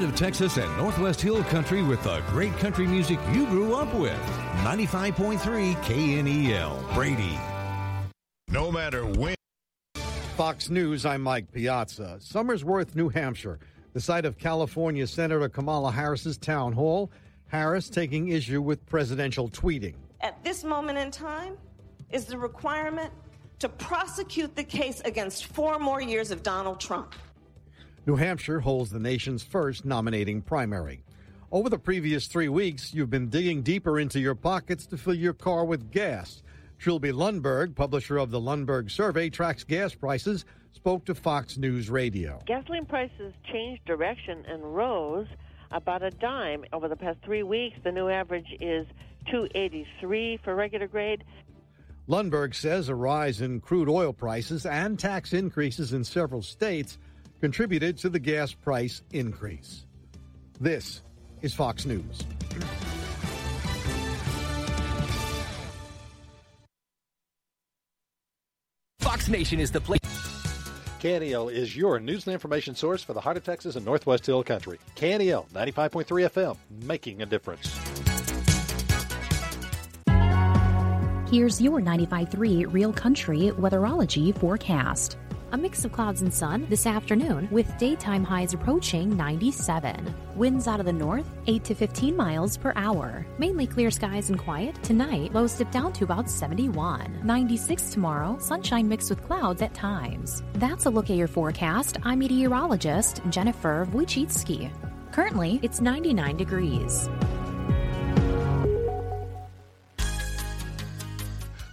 heart of Texas and Northwest Hill Country with the great country music you grew up with. 95.3 KNEL, Brady. No matter when. Fox News, I'm Mike Piazza. Somersworth, New Hampshire, the site of California Senator Kamala Harris's town hall. Harris taking issue with presidential tweeting. At this moment in time, is the requirement to prosecute the case against four more years of Donald Trump. New Hampshire holds the nation's first nominating primary. Over the previous three weeks, you've been digging deeper into your pockets to fill your car with gas. Trilby Lundberg, publisher of the Lundberg Survey, tracks gas prices, spoke to Fox News Radio. Gasoline prices changed direction and rose about a dime over the past three weeks. The new average is 283 for regular grade. Lundberg says a rise in crude oil prices and tax increases in several states contributed to the gas price increase. This is Fox News. Fox Nation is the place. KNEL is your news and information source for the heart of Texas and Northwest Hill Country. KNEL 95.3 FM, making a difference. Here's your 95.3 Real Country weatherology forecast. A mix of clouds and sun this afternoon with daytime highs approaching 97. Winds out of the north, 8 to 15 miles per hour. Mainly clear skies and quiet. Tonight, lows dip down to about 71. 96 tomorrow, sunshine mixed with clouds at times. That's a look at your forecast. I'm meteorologist Jennifer Wojcicki. Currently, it's 99 degrees.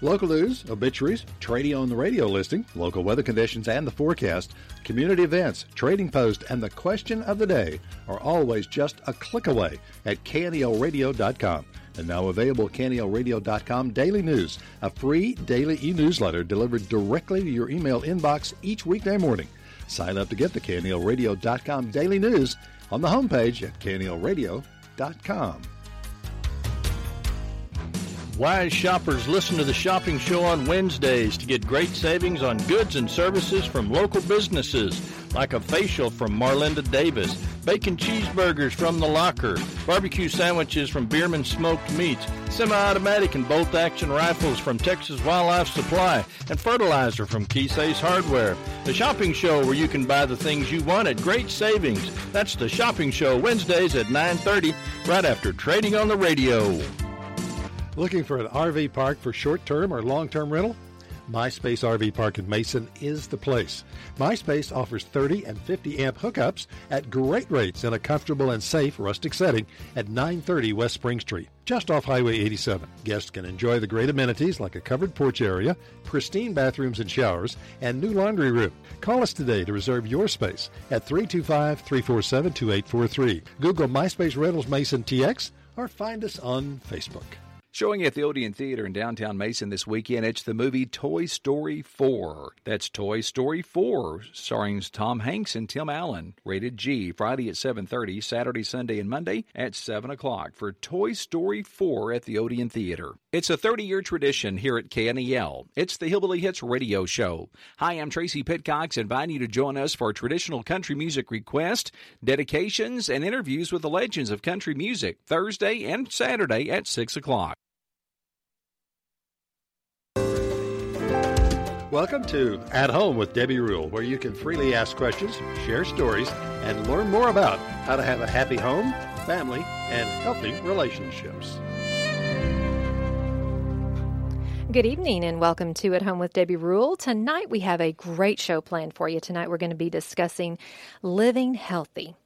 Local news, obituaries, trading on the radio listing, local weather conditions and the forecast, community events, trading post, and the question of the day are always just a click away at knelradio.com. And now available at knelradio.com daily news, a free daily e-newsletter delivered directly to your email inbox each weekday morning. Sign up to get the knelradio.com daily news on the homepage at knelradio.com. Wise shoppers listen to the shopping show on Wednesdays to get great savings on goods and services from local businesses, like a facial from Marlinda Davis, bacon cheeseburgers from The Locker, barbecue sandwiches from Bierman Smoked Meats, semi-automatic and bolt-action rifles from Texas Wildlife Supply, and fertilizer from Keysay's Hardware. The shopping show where you can buy the things you want at great savings. That's the shopping show Wednesdays at 9:30, right after trading on the radio. Looking for an RV park for short term or long term rental? MySpace RV Park in Mason is the place. MySpace offers 30 and 50 amp hookups at great rates in a comfortable and safe rustic setting at 930 West Spring Street, just off Highway 87. Guests can enjoy the great amenities like a covered porch area, pristine bathrooms and showers, and new laundry room. Call us today to reserve your space at 325 347 2843. Google MySpace Rentals Mason TX or find us on Facebook. Showing at the Odeon Theater in downtown Mason this weekend, it's the movie Toy Story 4. That's Toy Story 4, starring Tom Hanks and Tim Allen. Rated G, Friday at 7.30, Saturday, Sunday, and Monday at 7 o'clock for Toy Story 4 at the Odeon Theater. It's a 30-year tradition here at KNEL. It's the Hillbilly Hits radio show. Hi, I'm Tracy Pitcox, inviting you to join us for traditional country music request, dedications, and interviews with the legends of country music, Thursday and Saturday at 6 o'clock. Welcome to At Home with Debbie Rule, where you can freely ask questions, share stories, and learn more about how to have a happy home, family, and healthy relationships. Good evening and welcome to At Home with Debbie Rule. Tonight we have a great show planned for you. Tonight we're going to be discussing living healthy.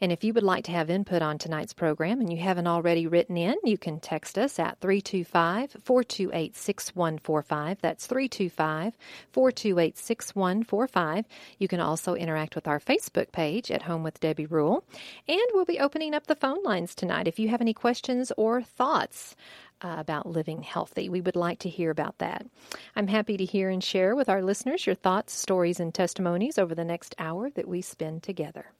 And if you would like to have input on tonight's program and you haven't already written in, you can text us at 325 428 6145. That's 325 428 6145. You can also interact with our Facebook page at Home with Debbie Rule. And we'll be opening up the phone lines tonight. If you have any questions or thoughts, uh, about living healthy. We would like to hear about that. I'm happy to hear and share with our listeners your thoughts, stories, and testimonies over the next hour that we spend together.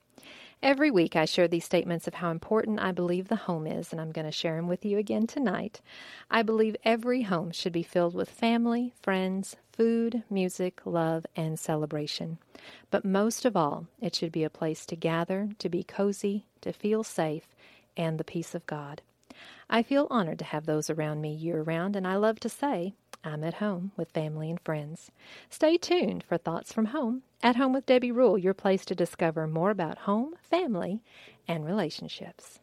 Every week, I share these statements of how important I believe the home is, and I'm going to share them with you again tonight. I believe every home should be filled with family, friends, food, music, love, and celebration. But most of all, it should be a place to gather, to be cozy, to feel safe, and the peace of God. I feel honored to have those around me year round, and I love to say, I'm at home with family and friends. Stay tuned for Thoughts from Home. At Home with Debbie Rule, your place to discover more about home, family, and relationships.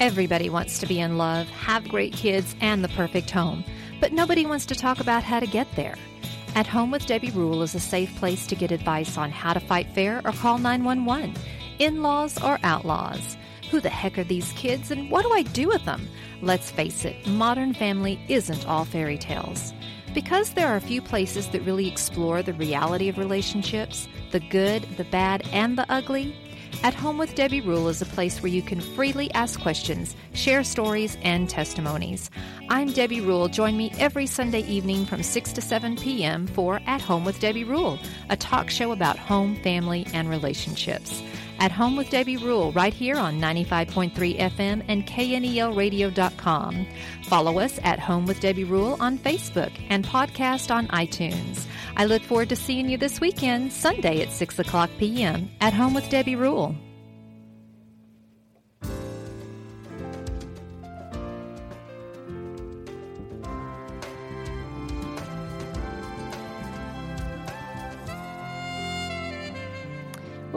Everybody wants to be in love, have great kids, and the perfect home, but nobody wants to talk about how to get there. At Home with Debbie Rule is a safe place to get advice on how to fight fair or call 911, in laws or outlaws. Who the heck are these kids and what do I do with them? Let's face it, modern family isn't all fairy tales. Because there are a few places that really explore the reality of relationships, the good, the bad, and the ugly, at Home with Debbie Rule is a place where you can freely ask questions, share stories, and testimonies. I'm Debbie Rule. Join me every Sunday evening from 6 to 7 p.m. for At Home with Debbie Rule, a talk show about home, family, and relationships. At Home with Debbie Rule, right here on 95.3 FM and KNELradio.com. Follow us at Home with Debbie Rule on Facebook and podcast on iTunes. I look forward to seeing you this weekend, Sunday at 6 o'clock p.m. at Home with Debbie Rule.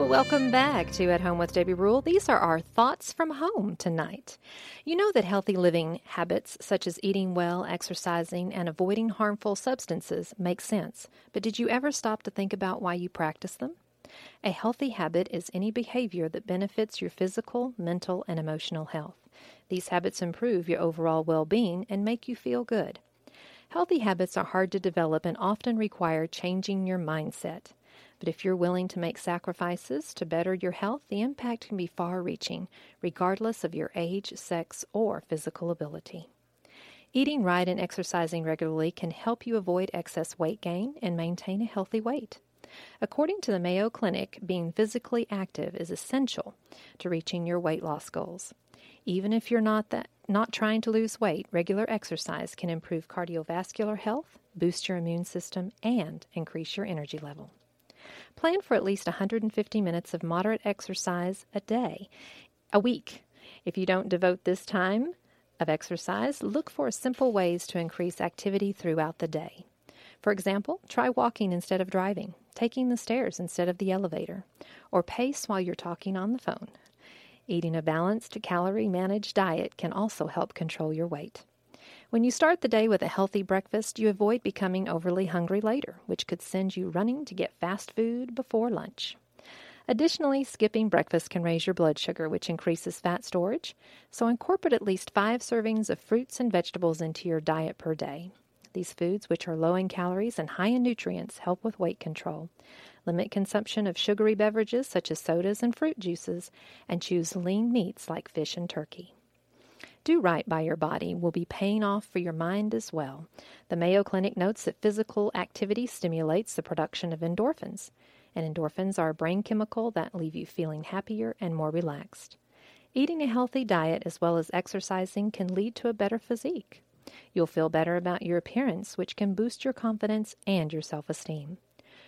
Well, welcome back to At Home with Debbie Rule. These are our thoughts from home tonight. You know that healthy living habits, such as eating well, exercising, and avoiding harmful substances, make sense. But did you ever stop to think about why you practice them? A healthy habit is any behavior that benefits your physical, mental, and emotional health. These habits improve your overall well being and make you feel good. Healthy habits are hard to develop and often require changing your mindset. But if you're willing to make sacrifices to better your health, the impact can be far reaching, regardless of your age, sex, or physical ability. Eating right and exercising regularly can help you avoid excess weight gain and maintain a healthy weight. According to the Mayo Clinic, being physically active is essential to reaching your weight loss goals. Even if you're not that not trying to lose weight, regular exercise can improve cardiovascular health, boost your immune system, and increase your energy level. Plan for at least 150 minutes of moderate exercise a day, a week. If you don't devote this time of exercise, look for simple ways to increase activity throughout the day. For example, try walking instead of driving, taking the stairs instead of the elevator, or pace while you're talking on the phone. Eating a balanced, calorie managed diet can also help control your weight. When you start the day with a healthy breakfast, you avoid becoming overly hungry later, which could send you running to get fast food before lunch. Additionally, skipping breakfast can raise your blood sugar, which increases fat storage, so incorporate at least five servings of fruits and vegetables into your diet per day. These foods, which are low in calories and high in nutrients, help with weight control. Limit consumption of sugary beverages such as sodas and fruit juices, and choose lean meats like fish and turkey do right by your body will be paying off for your mind as well. The Mayo Clinic notes that physical activity stimulates the production of endorphins, and endorphins are a brain chemical that leave you feeling happier and more relaxed. Eating a healthy diet as well as exercising can lead to a better physique. You'll feel better about your appearance, which can boost your confidence and your self esteem.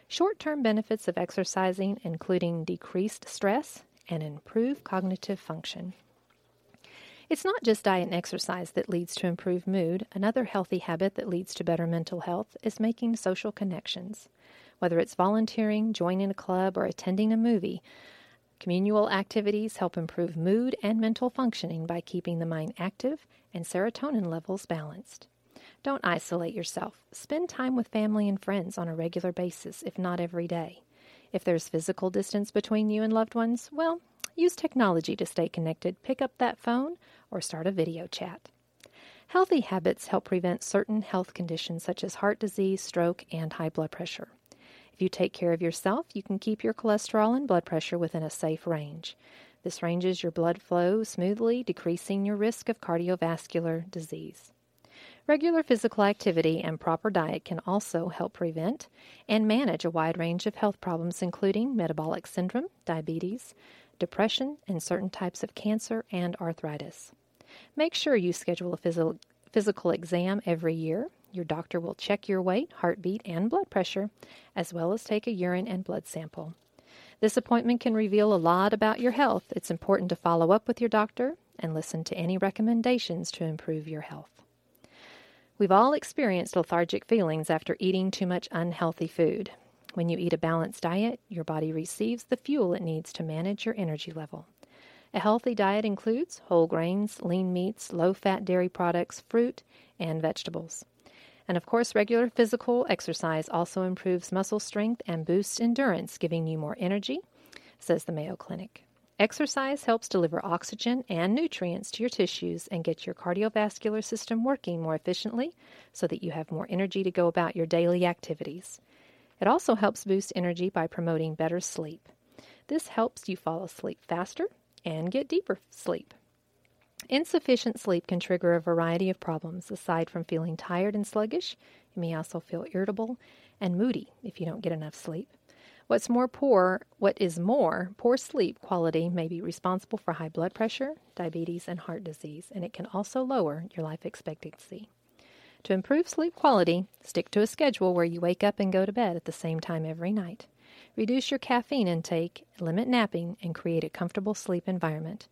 Short term benefits of exercising, including decreased stress and improved cognitive function. It's not just diet and exercise that leads to improved mood. Another healthy habit that leads to better mental health is making social connections. Whether it's volunteering, joining a club, or attending a movie, communal activities help improve mood and mental functioning by keeping the mind active and serotonin levels balanced. Don't isolate yourself. Spend time with family and friends on a regular basis, if not every day. If there's physical distance between you and loved ones, well, use technology to stay connected. Pick up that phone or start a video chat. Healthy habits help prevent certain health conditions such as heart disease, stroke, and high blood pressure. If you take care of yourself, you can keep your cholesterol and blood pressure within a safe range. This ranges your blood flow smoothly, decreasing your risk of cardiovascular disease. Regular physical activity and proper diet can also help prevent and manage a wide range of health problems, including metabolic syndrome, diabetes, depression, and certain types of cancer and arthritis. Make sure you schedule a phys- physical exam every year. Your doctor will check your weight, heartbeat, and blood pressure, as well as take a urine and blood sample. This appointment can reveal a lot about your health. It's important to follow up with your doctor and listen to any recommendations to improve your health. We've all experienced lethargic feelings after eating too much unhealthy food. When you eat a balanced diet, your body receives the fuel it needs to manage your energy level. A healthy diet includes whole grains, lean meats, low fat dairy products, fruit, and vegetables. And of course, regular physical exercise also improves muscle strength and boosts endurance, giving you more energy, says the Mayo Clinic. Exercise helps deliver oxygen and nutrients to your tissues and get your cardiovascular system working more efficiently so that you have more energy to go about your daily activities. It also helps boost energy by promoting better sleep. This helps you fall asleep faster and get deeper sleep. Insufficient sleep can trigger a variety of problems. Aside from feeling tired and sluggish, you may also feel irritable and moody if you don't get enough sleep. What's more poor, what is more, poor sleep quality may be responsible for high blood pressure, diabetes, and heart disease, and it can also lower your life expectancy. To improve sleep quality, stick to a schedule where you wake up and go to bed at the same time every night. Reduce your caffeine intake, limit napping, and create a comfortable sleep environment.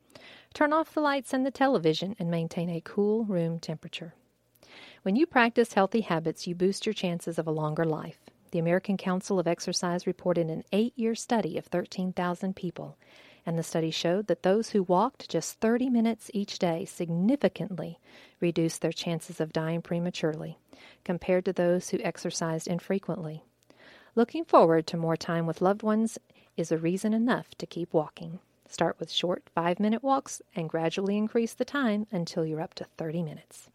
Turn off the lights and the television and maintain a cool room temperature. When you practice healthy habits, you boost your chances of a longer life. The American Council of Exercise reported an eight year study of 13,000 people, and the study showed that those who walked just 30 minutes each day significantly reduced their chances of dying prematurely compared to those who exercised infrequently. Looking forward to more time with loved ones is a reason enough to keep walking. Start with short five minute walks and gradually increase the time until you're up to 30 minutes.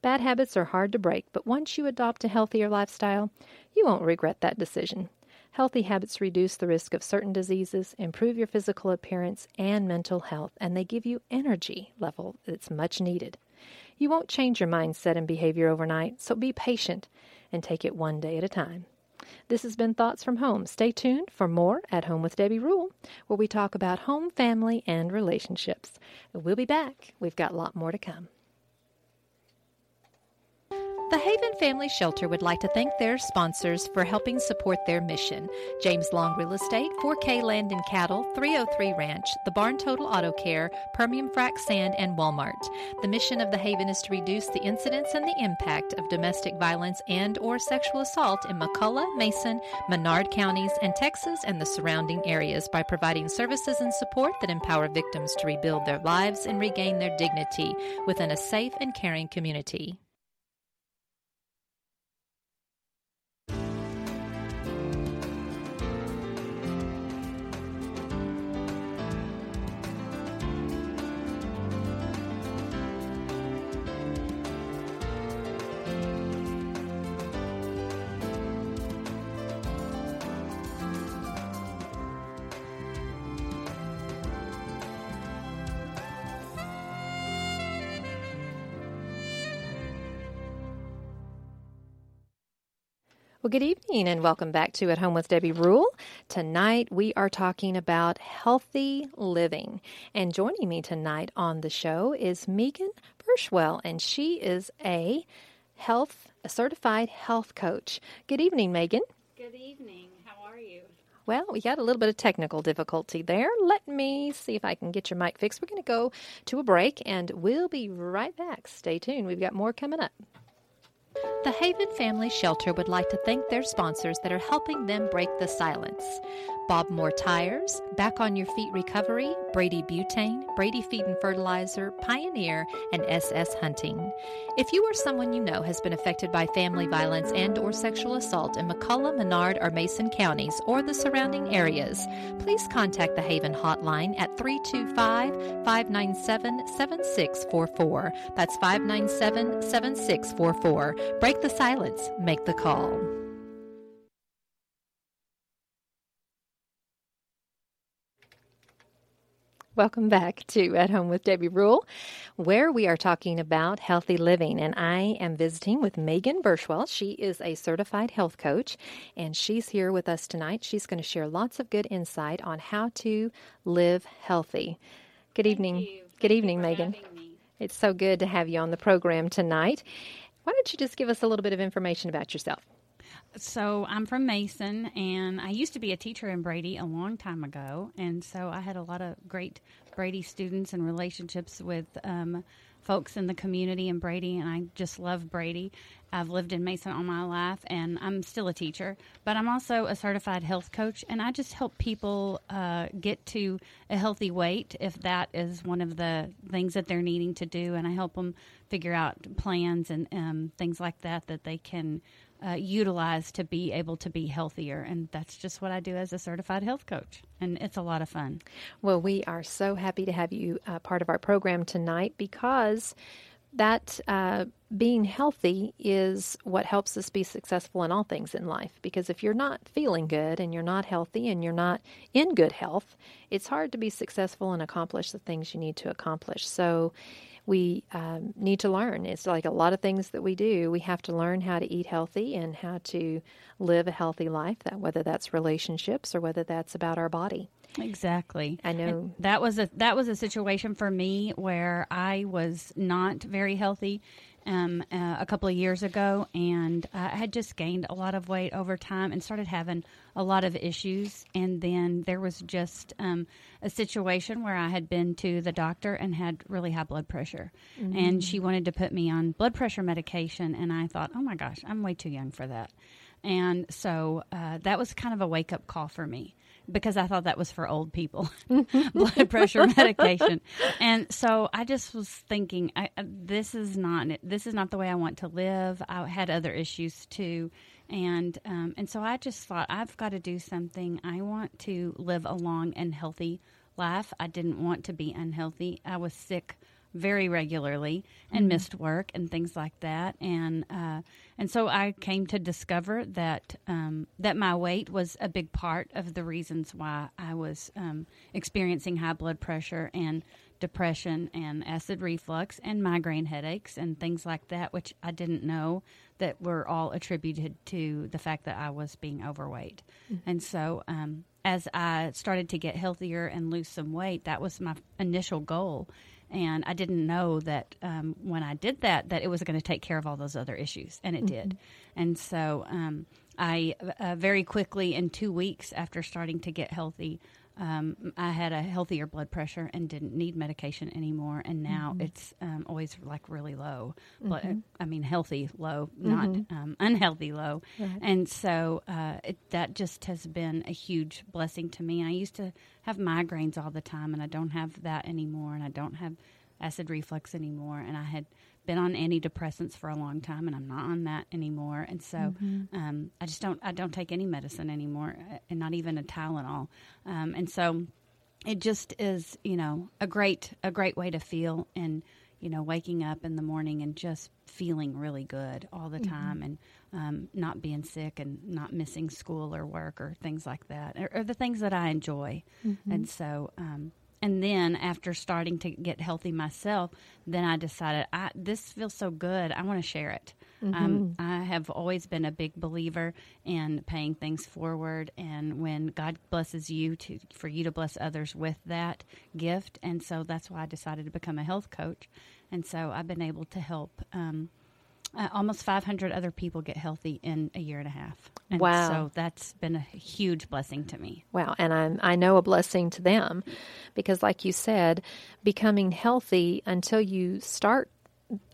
Bad habits are hard to break, but once you adopt a healthier lifestyle, you won't regret that decision. Healthy habits reduce the risk of certain diseases, improve your physical appearance and mental health, and they give you energy level that's much needed. You won't change your mindset and behavior overnight, so be patient and take it one day at a time. This has been Thoughts from Home. Stay tuned for more at Home with Debbie Rule, where we talk about home, family, and relationships. We'll be back. We've got a lot more to come. The Haven Family Shelter would like to thank their sponsors for helping support their mission. James Long Real Estate, 4K Land and Cattle, 303 Ranch, the Barn Total Auto Care, Permian Frac Sand, and Walmart. The mission of the Haven is to reduce the incidence and the impact of domestic violence and or sexual assault in McCulloch, Mason, Menard counties, and Texas and the surrounding areas by providing services and support that empower victims to rebuild their lives and regain their dignity within a safe and caring community. Well, good evening and welcome back to At Home with Debbie Rule. Tonight we are talking about healthy living. And joining me tonight on the show is Megan Beirschwale, and she is a health, a certified health coach. Good evening, Megan. Good evening. How are you? Well, we got a little bit of technical difficulty there. Let me see if I can get your mic fixed. We're going to go to a break and we'll be right back. Stay tuned. We've got more coming up. The Haven Family Shelter would like to thank their sponsors that are helping them break the silence. Bob Moore Tires, Back on Your Feet Recovery, Brady Butane, Brady Feed and Fertilizer, Pioneer, and SS Hunting. If you or someone you know has been affected by family violence and or sexual assault in McCulloch, Menard, or Mason counties or the surrounding areas, please contact the Haven hotline at 325-597-7644. That's 597-7644. Break the silence. Make the call. Welcome back to At Home with Debbie Rule, where we are talking about healthy living. And I am visiting with Megan Beirschwale. She is a certified health coach, and she's here with us tonight. She's going to share lots of good insight on how to live healthy. Good Thank evening. you. Good Thank evening, Megan. me. It's so good to have you on the program tonight. Why don't you just give us a little bit of information about yourself? So I'm from Mason, and I used to be a teacher in Brady a long time ago, and so I had a lot of great Brady students and relationships with um, folks in the community in Brady, and I just love Brady. I've lived in Mason all my life, and I'm still a teacher, but I'm also a certified health coach, and I just help people uh, get to a healthy weight if that is one of the things that they're needing to do, and I help them figure out plans and um, things like that that they can uh, utilize to be able to be healthier. And that's just what I do as a certified health coach. And it's a lot of fun. Well, we are so happy to have you uh, part of our program tonight because that uh, being healthy is what helps us be successful in all things in life. Because if you're not feeling good and you're not healthy and you're not in good health, it's hard to be successful and accomplish the things you need to accomplish. So, we um, need to learn. It's like a lot of things that we do. We have to learn how to eat healthy and how to live a healthy life. That whether that's relationships or whether that's about our body. Exactly. I know And that was a that was a situation for me where I was not very healthy um, uh, a couple of years ago, and I had just gained a lot of weight over time and started having a lot of issues. And then there was just um, a situation where I had been to the doctor and had really high blood pressure, Mm. and she wanted to put me on blood pressure medication, and I thought, oh my gosh, I'm way too young for that. And so uh, that was kind of a wake up call for me because I thought that was for old people, blood pressure medication. And so I just was thinking, I, uh, this is not this is not the way I want to live. I had other issues too, and um, and so I just thought I've got to do something. I want to live a long and healthy life. I didn't want to be unhealthy. I was sick very regularly and Mhm. missed work and things like that and uh, and so I came to discover that um, that my weight was a big part of the reasons why I was um, experiencing high blood pressure and depression and acid reflux and migraine headaches and things like that which I didn't know that were all attributed to the fact that I was being overweight Mhm. and so um, as I started to get healthier and lose some weight that was my initial goal and I didn't know that um, when I did that that it was going to take care of all those other issues, and it did. And so um, I uh, very quickly, in two weeks after starting to get healthy, um, I had a healthier blood pressure and didn't need medication anymore. And now Mhm. it's um, always like really low. Blood- Mhm. I mean, healthy low, not Mhm. um, unhealthy low. Right. And so uh, it, that just has been a huge blessing to me. I used to have migraines all the time, and I don't have that anymore. And I don't have acid reflux anymore. And I had been on antidepressants for a long time, and I'm not on that anymore. And so Mhm. um, I just don't I don't take any medicine anymore, uh, and not even a Tylenol. Um, and so it just is you know a great a great way to feel and you know waking up in the morning and just feeling really good all the Mhm. time and um, not being sick and not missing school or work or things like that or, or the things that I enjoy Mhm. and so um, and then after starting to get healthy myself then I decided I this feels so good. I want to share it. Um, Mhm. I have always been a big believer in paying things forward, and when God blesses you to for you to bless others with that gift, and so that's why I decided to become a health coach, and so I've been able to help um, uh, almost 500 other people get healthy in a year and a half. And Wow. So that's been a huge blessing to me. Wow, and I'm, I know a blessing to them because, like you said, becoming healthy until you start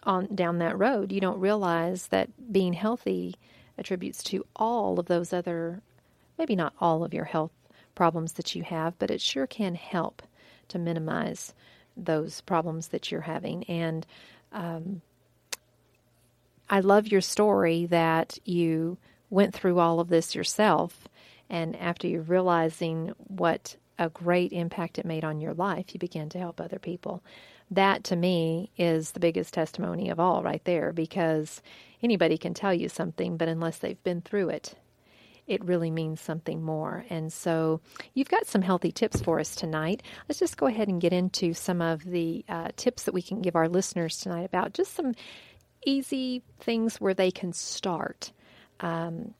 on down that road, you don't realize that being healthy attributes to all of those other, maybe not all of your health problems that you have, but it sure can help to minimize those problems that you're having. And um, I love your story that you went through all of this yourself, and after you're realizing what a great impact it made on your life, you began to help other people. That to me is the biggest testimony of all, right there, because anybody can tell you something, but unless they've been through it, it really means something more. And so you've got some healthy tips for us tonight. Let's just go ahead and get into some of the uh, tips that we can give our listeners tonight about just some easy things where they can start. Um,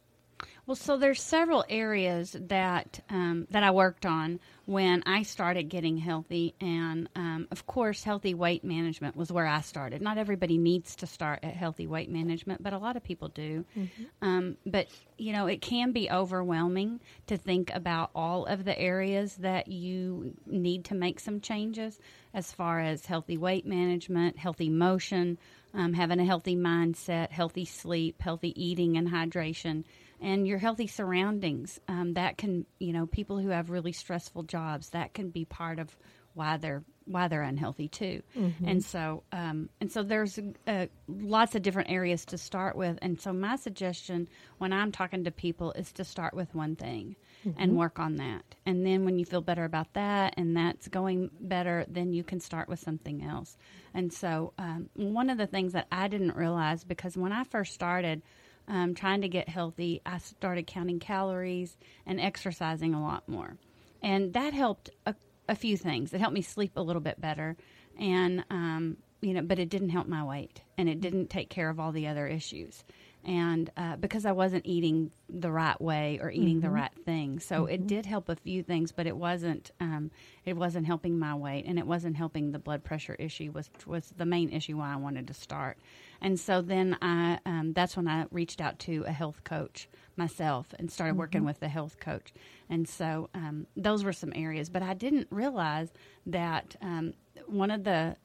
well, so there's several areas that um, that I worked on when I started getting healthy, and um, of course, healthy weight management was where I started. Not everybody needs to start at healthy weight management, but a lot of people do. Mm-hmm. Um, but you know, it can be overwhelming to think about all of the areas that you need to make some changes, as far as healthy weight management, healthy motion, um, having a healthy mindset, healthy sleep, healthy eating, and hydration and your healthy surroundings. Um, that can, you know, people who have really stressful jobs, that can be part of why they're why they're unhealthy too. Mm-hmm. And so, um, and so there's uh, lots of different areas to start with. And so my suggestion when I'm talking to people is to start with one thing mm-hmm. and work on that. And then when you feel better about that and that's going better, then you can start with something else. And so, um, one of the things that I didn't realize because when I first started um, trying to get healthy, I started counting calories and exercising a lot more. And that helped a, a few things. It helped me sleep a little bit better. And, um, you know, but it didn't help my weight and it didn't take care of all the other issues and uh, because I wasn't eating the right way or eating mm-hmm. the right thing, so mm-hmm. it did help a few things, but it wasn't um, it wasn't helping my weight, and it wasn't helping the blood pressure issue was was the main issue why I wanted to start, and so then I um, that's when I reached out to a health coach myself and started mm-hmm. working with the health coach, and so um, those were some areas, but I didn't realize that um, one of the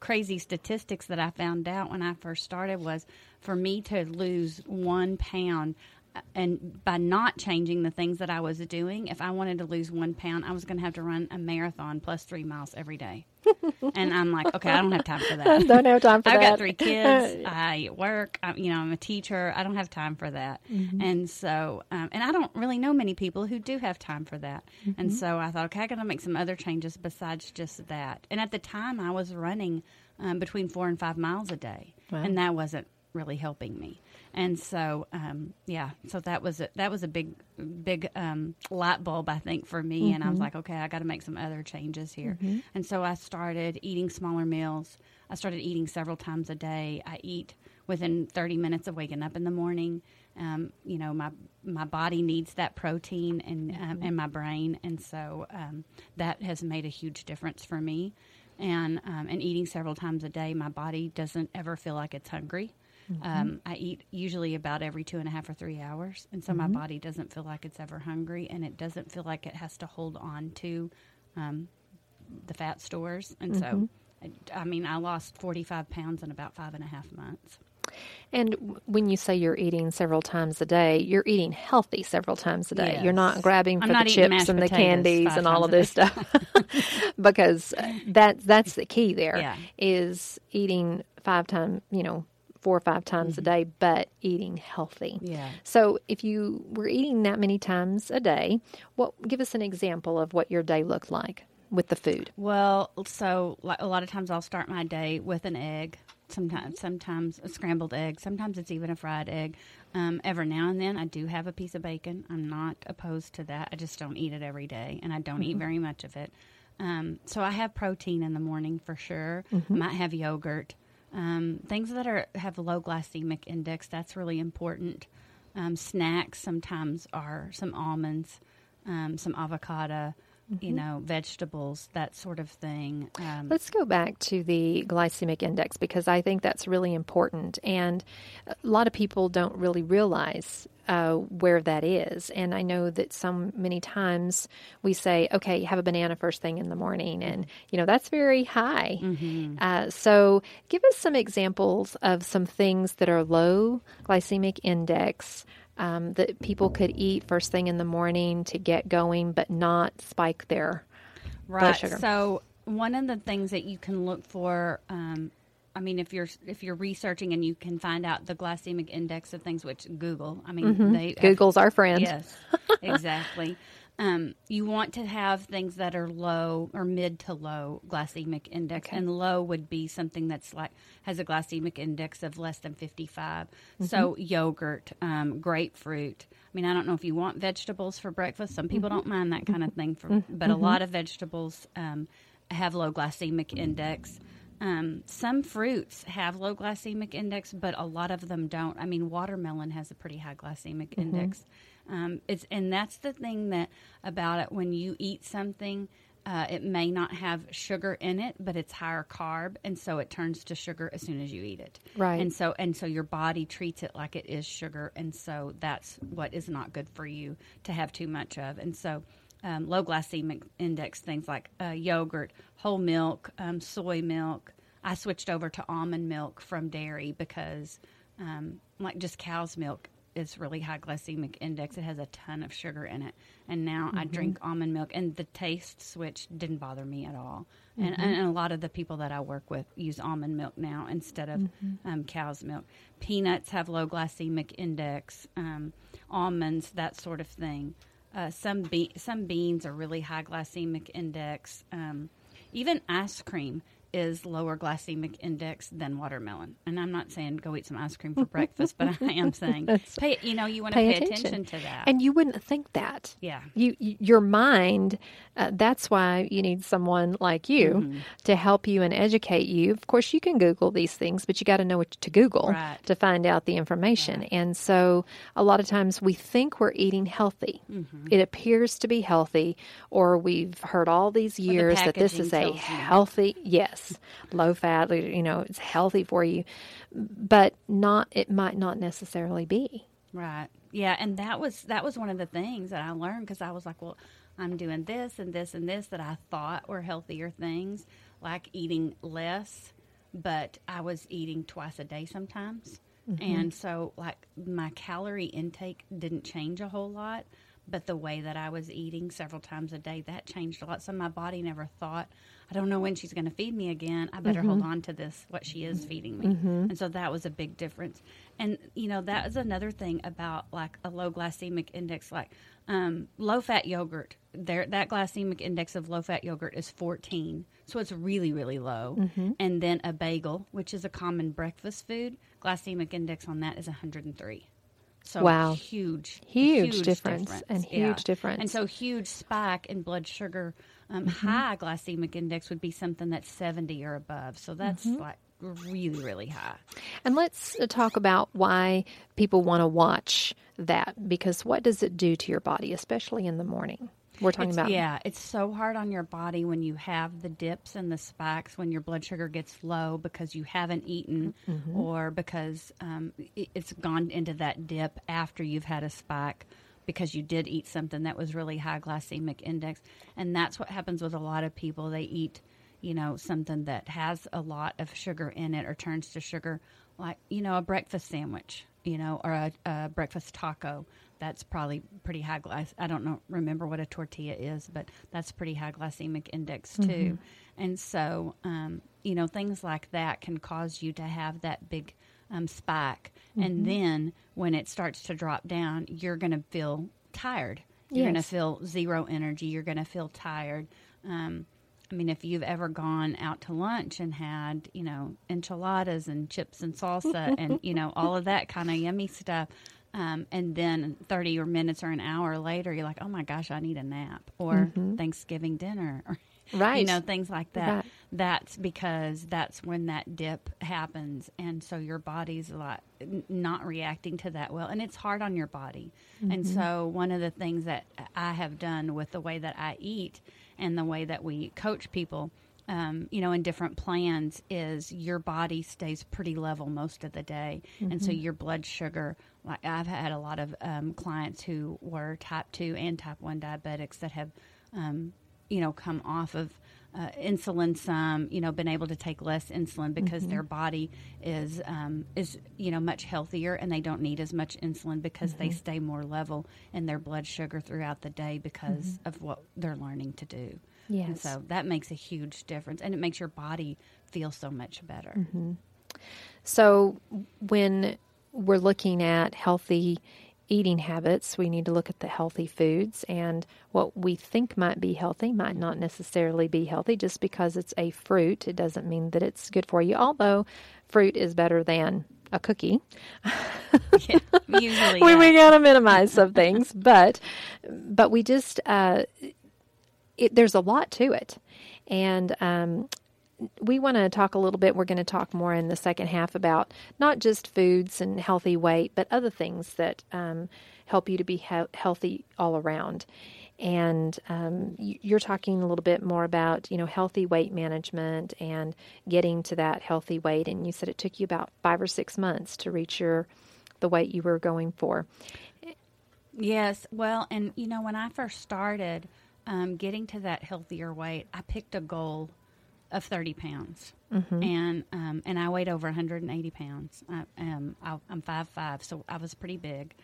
crazy statistics that I found out when I first started was for me to lose one pound uh, and by not changing the things that I was doing, if I wanted to lose one pound, I was going to have to run a marathon plus three miles every day. and I'm like, okay, I don't have time for that. don't have time for I've that. I've got three kids. I work. I, you know, I'm a teacher. I don't have time for that. Mm-hmm. And so, um, and I don't really know many people who do have time for that. Mm-hmm. And so I thought, okay, I got to make some other changes besides just that. And at the time, I was running um, between four and five miles a day, wow. and that wasn't really helping me. And so, um, yeah, so that was a, that was a big, big um, light bulb, I think, for me. Mm-hmm. And I was mm-hmm. like, okay, I got to make some other changes here. Mm-hmm. And so I started eating smaller meals. I started eating several times a day. I eat within 30 minutes of waking up in the morning. Um, you know, my my body needs that protein and um, mm-hmm. and my brain, and so um, that has made a huge difference for me. And um, and eating several times a day, my body doesn't ever feel like it's hungry. Mm-hmm. Um, I eat usually about every two and a half or three hours, and so mm-hmm. my body doesn't feel like it's ever hungry, and it doesn't feel like it has to hold on to um, the fat stores. And mm-hmm. so, I, I mean, I lost forty five pounds in about five and a half months. And when you say you're eating several times a day, you're eating healthy several times a day. Yes. You're not grabbing for not the chips and the candies and all of this stuff. because that that's the key there yeah. is eating five times, you know, four or five times mm-hmm. a day, but eating healthy. Yeah. So if you were eating that many times a day, what give us an example of what your day looked like with the food? Well, so a lot of times I'll start my day with an egg. Sometimes, sometimes a scrambled egg. Sometimes it's even a fried egg. Um, every now and then, I do have a piece of bacon. I'm not opposed to that. I just don't eat it every day, and I don't mm-hmm. eat very much of it. Um, so I have protein in the morning for sure. Mm-hmm. Might have yogurt. Um, things that are have low glycemic index that's really important. Um, snacks sometimes are some almonds, um, some avocado, mm-hmm. you know, vegetables, that sort of thing. Um, Let's go back to the glycemic index because I think that's really important, and a lot of people don't really realize uh, where that is. And I know that some many times we say, okay, have a banana first thing in the morning, and you know that's very high. Mm-hmm. Uh, so, give us some examples of some things that are low glycemic index. Um, that people could eat first thing in the morning to get going, but not spike their right. blood sugar. So, one of the things that you can look for um, I mean, if you're if you're researching and you can find out the glycemic index of things, which Google, I mean, mm-hmm. they Google's our friend. Yes, exactly. Um, you want to have things that are low or mid to low glycemic index, Okay. and low would be something that's like has a glycemic index of less than 55. Mhm. So yogurt, um, grapefruit. I mean, I don't know if you want vegetables for breakfast. Some people Mhm. don't mind that kind of thing, for, Mhm. but a lot of vegetables um, have low glycemic index. Um, some fruits have low glycemic index, but a lot of them don't. I mean, watermelon has a pretty high glycemic Mhm. index. Um, it's and that's the thing that about it when you eat something. Uh, it may not have sugar in it, but it's higher carb, and so it turns to sugar as soon as you eat it. Right. And so and so your body treats it like it is sugar, and so that's what is not good for you to have too much of. And so um, low glycemic index things like uh, yogurt, whole milk, um, soy milk. I switched over to almond milk from dairy because, um, like, just cow's milk is really high glycemic index. It has a ton of sugar in it, and now I Mhm. drink almond milk, and the taste switch didn't bother me at all. And, Mhm. and a lot of the people that I work with use almond milk now instead of Mhm. um, cow's milk. Peanuts have low glycemic index. Um, almonds, that sort of thing. Uh, some be- some beans are really high glycemic index. Um, even ice cream is lower glycemic index than watermelon. And I'm not saying go eat some ice cream for breakfast, but I am saying pay. You know, you want to pay, attention. to that. And you wouldn't think that. Yeah. You, you your mind. Uh, that's why you need someone like you Mhm. to help you and educate you. Of course, you can Google these things, but you got to know what to Google Right. to find out the information. And so, a lot of times we think we're eating healthy. Mhm. It appears to be healthy, or we've heard all these years that this is a packaging tells you. healthy, yes, low fat. You know, it's healthy for you, but not. It might not necessarily be. Right. Yeah, and that was that was one of the things that I learned because I was like, well, I'm doing this and this and this that I thought were healthier things, like eating less, but I was eating twice a day sometimes. Mhm. And so like my calorie intake didn't change a whole lot, but the way that I was eating several times a day that changed a lot. So my body never thought, I don't know when she's going to feed me again. I better hold Mhm. on to this what she is feeding me. Mhm. And so that was a big difference. And you know, that is another thing about like a low glycemic index like um, low fat yogurt. There that glycemic index of low fat yogurt is 14. So it's really really low. Mhm. And then a bagel, which is a common breakfast food, glycemic index on that is 103. So Wow. huge, Huge difference, and huge difference. And so huge spike in blood sugar. Um, Mhm. High glycemic index would be something that's 70 or above. So that's Mhm. like really, really high. And let's uh, talk about why people want to watch that because what does it do to your body, especially in the morning? We're talking It's- about yeah it's so hard on your body when you have the dips and the spikes when your blood sugar gets low because you haven't eaten Mhm. or because um, it's gone into that dip after you've had a spike because you did eat something that was really high glycemic index. And that's what happens with a lot of people. They eat you know something that has a lot of sugar in it or turns to sugar like you know a breakfast sandwich you know or a, a breakfast taco. That's probably pretty high glyc i don't know remember what a tortilla is but that's pretty high glycemic index too. Mhm. and so um, you know things like that can cause you to have that big um, spike. Mhm. and then when it starts to drop down you're going to feel tired. You're going to feel zero energy. You're going to feel tired. Um, I mean, if you've ever gone out to lunch and had, you know, enchiladas and chips and salsa and, you know, all of that kind of yummy stuff, um, and then 30 or minutes or an hour later, you're like, oh my gosh, I need a nap or Mhm. Thanksgiving dinner or, you know, things like that. Right. That's because that's when that dip happens. And so your body's a lot not reacting to that well. And it's hard on your body. And Mhm. so one of the things that I have done with the way that I eat and the way that we coach people, um, you know, in different plans is your body stays pretty level most of the day. And so Mhm. your blood sugar, like I've had a lot of um, clients who were type 2 and type 1 diabetics that have, um, you know, come off of uh, insulin some, you know, been able to take less insulin because Mhm. their body is um, is you know much healthier and they don't need as much insulin because they Mhm. stay more level in their blood sugar throughout the day because of what they're learning to do. And so that makes a huge difference, and it makes your body feel so much better. Mhm. So when we're looking at healthy eating habits, we need to look at the healthy foods and what we think might be healthy might not necessarily be healthy. Just because it's a fruit, it doesn't mean that it's good for you. Although fruit is better than a cookie. yeah, usually, we we gotta minimize some things, but but we just uh, it, there's a lot to it, and um, we want to talk a little bit. We're going to talk more in the second half about not just foods and healthy weight, but other things that um, help you to be he- healthy all around. And um, you're talking a little bit more about you know healthy weight management and getting to that healthy weight. And you said it took you about five or six months to reach your the weight you were going for. Yes, well, and you know when I first started um, getting to that healthier weight, I picked a goal of 30 pounds. Mm-hmm. And um, and I weighed over 180 pounds. I, um, I, I'm five five, so I was pretty big,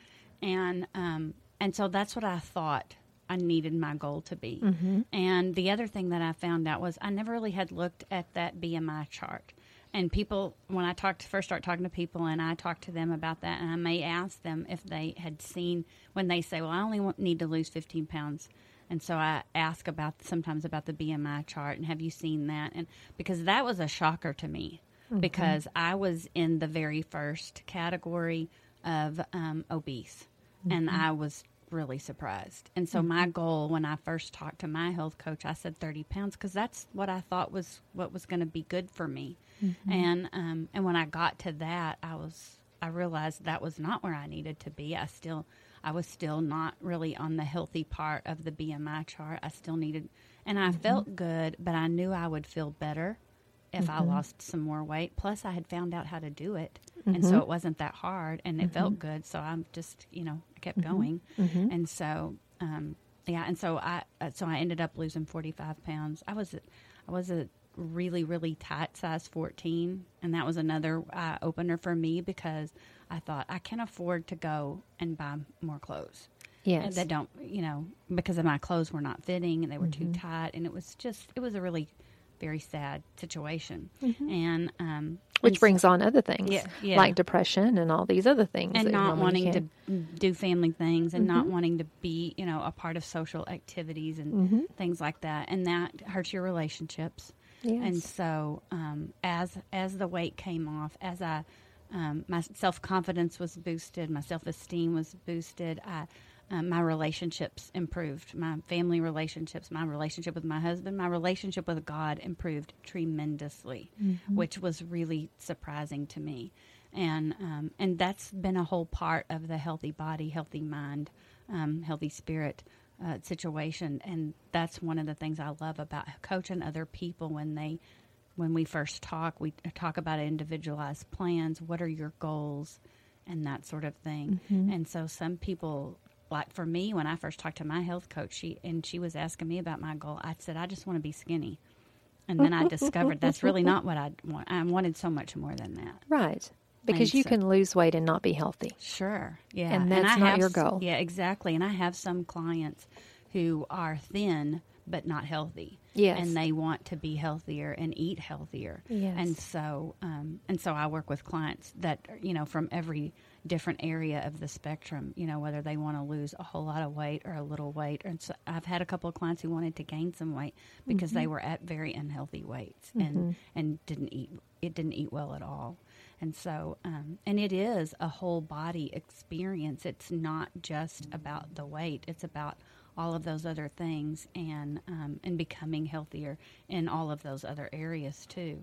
and um, and so that's what I thought I needed my goal to be. Mm-hmm. And the other thing that I found out was I never really had looked at that BMI chart. And people, when I talked first start talking to people, and I talk to them about that, and I may ask them if they had seen when they say, "Well, I only want, need to lose 15 pounds." And so I ask about sometimes about the BMI chart and have you seen that? And because that was a shocker to me Mhm. because I was in the very first category of um, obese and Mhm. I was really surprised. And so my goal when I first talked to my health coach, I said 30 pounds because that's what I thought was what was going to be good for me. Mhm. And um, and when I got to that, I was I realized that was not where I needed to be. I still I was still not really on the healthy part of the BMI chart. I still needed, and I felt good, but I knew I would feel better if I Mhm. lost some more weight. Plus, I had found out how to do it, and so Mhm. it wasn't that hard, and it felt good. So I'm just, you know, I kept Mhm. going, and so, um, yeah, and so I, uh, so I ended up losing 45 pounds. I was, I was a really, really tight size 14, and that was another eye opener for me because I thought I can afford to go and buy more clothes. Yes. that don't, you know, because of my clothes were not fitting and they were too Mhm. tight, and it was just, it was a really very sad situation, Mhm. and um, Which and so- brings on other things Yeah, yeah. like depression and all these other things. and not wanting to do family things and not Mhm. wanting to be you know a part of social activities and Mhm. things like that and that hurts your relationships and so um, as as the weight came off as i um, my self-confidence was boosted. My self-esteem was boosted. I um, my relationships improved. My family relationships my relationship with my husband my relationship with god improved tremendously Mhm. which was really surprising to me. And um, and that's been a whole part of the healthy body healthy mind um, healthy spirit uh, situation. And that's one of the things i love about coaching other people when they when we first talk we talk about individualized plans what are your goals and that sort of thing Mhm. and so some people like for me when i first talked to my health coach she and she was asking me about my goal i said i just want to be skinny and then i discovered that's really not what i want i wanted so much more than that Right. Because And you so- can lose weight and not be healthy. Sure. Yeah. And that's I not have your goal. Yeah, exactly. And I have some clients who are thin but not healthy. Yes. And they want to be healthier and eat healthier. Yes. And so um, and so I work with clients that you know from every different area of the spectrum, you know, whether they want to lose a whole lot of weight or a little weight. And so I've had a couple of clients who wanted to gain some weight because they Mhm. were at very unhealthy weights and and didn't eat it didn't eat well at all. And so, um, and it is a whole body experience. It's not just about the weight. It's about all of those other things and um, and becoming healthier in all of those other areas too.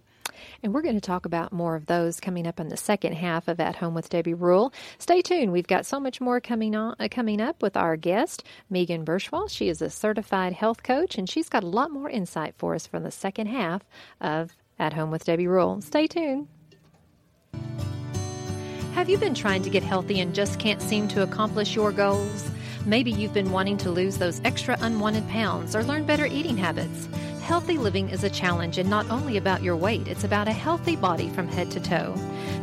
And we're going to talk about more of those coming up in the second half of At Home with Debbie Rule. Stay tuned. We've got so much more coming on uh, coming up with our guest, Megan Beirschwale. She is a certified health coach, and she's got a lot more insight for us from the second half of At Home with Debbie Rule. Stay tuned. Have you been trying to get healthy and just can't seem to accomplish your goals? Maybe you've been wanting to lose those extra unwanted pounds or learn better eating habits. Healthy living is a challenge and not only about your weight, it's about a healthy body from head to toe.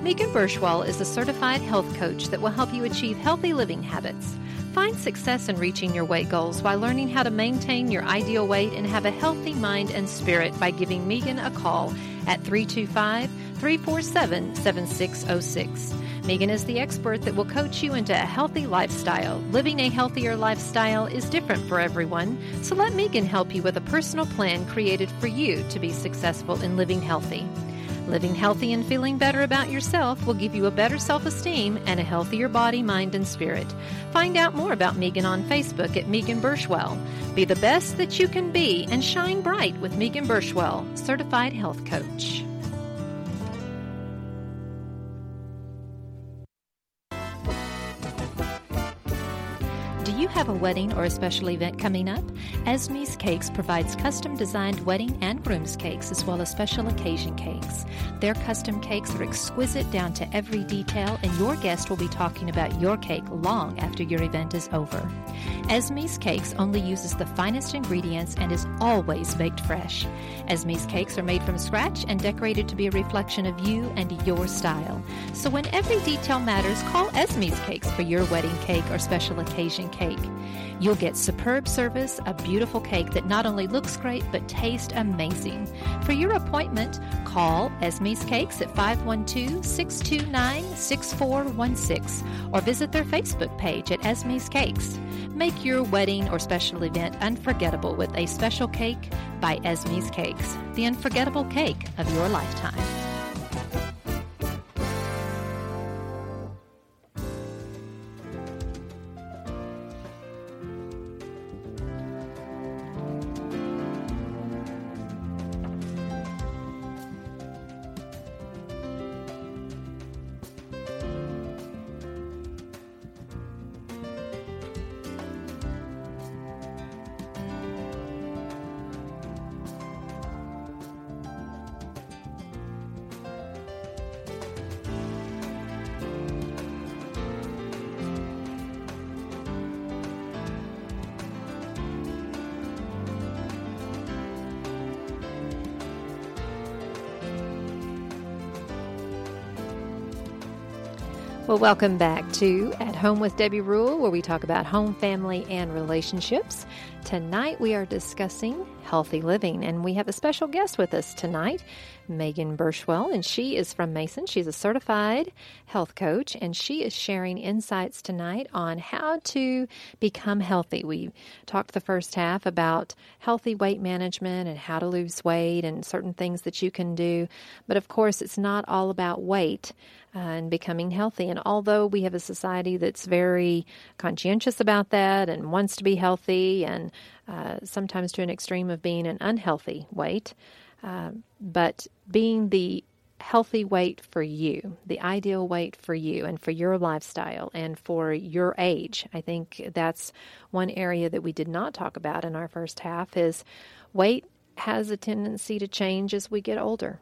Megan Beirschwale is a certified health coach that will help you achieve healthy living habits. Find success in reaching your weight goals by learning how to maintain your ideal weight and have a healthy mind and spirit by giving Megan a call at 325 347 7606. Megan is the expert that will coach you into a healthy lifestyle. Living a healthier lifestyle is different for everyone, so let Megan help you with a personal plan created for you to be successful in living healthy. Living healthy and feeling better about yourself will give you a better self esteem and a healthier body, mind, and spirit. Find out more about Megan on Facebook at Megan Beirschwale. Be the best that you can be and shine bright with Megan Beirschwale, certified health coach. Have a wedding or a special event coming up? Esme's Cakes provides custom designed wedding and groom's cakes as well as special occasion cakes. Their custom cakes are exquisite down to every detail, and your guest will be talking about your cake long after your event is over. Esme's Cakes only uses the finest ingredients and is always baked fresh. Esme's Cakes are made from scratch and decorated to be a reflection of you and your style. So when every detail matters, call Esme's Cakes for your wedding cake or special occasion cake. You'll get superb service, a beautiful cake that not only looks great but tastes amazing. For your appointment, call Esme's Cakes at 512 629 6416 or visit their Facebook page at Esme's Cakes. Make your wedding or special event unforgettable with a special cake by Esme's Cakes, the unforgettable cake of your lifetime. Well, welcome back to At Home with Debbie Rule, where we talk about home, family, and relationships. Tonight we are discussing healthy living, and we have a special guest with us tonight, Megan Beirschwale, and she is from Mason. She's a certified health coach, and she is sharing insights tonight on how to become healthy. We talked the first half about healthy weight management and how to lose weight and certain things that you can do, but of course, it's not all about weight. Uh, and becoming healthy. And although we have a society that's very conscientious about that and wants to be healthy, and uh, sometimes to an extreme of being an unhealthy weight, uh, but being the healthy weight for you, the ideal weight for you and for your lifestyle and for your age. I think that's one area that we did not talk about in our first half is weight has a tendency to change as we get older.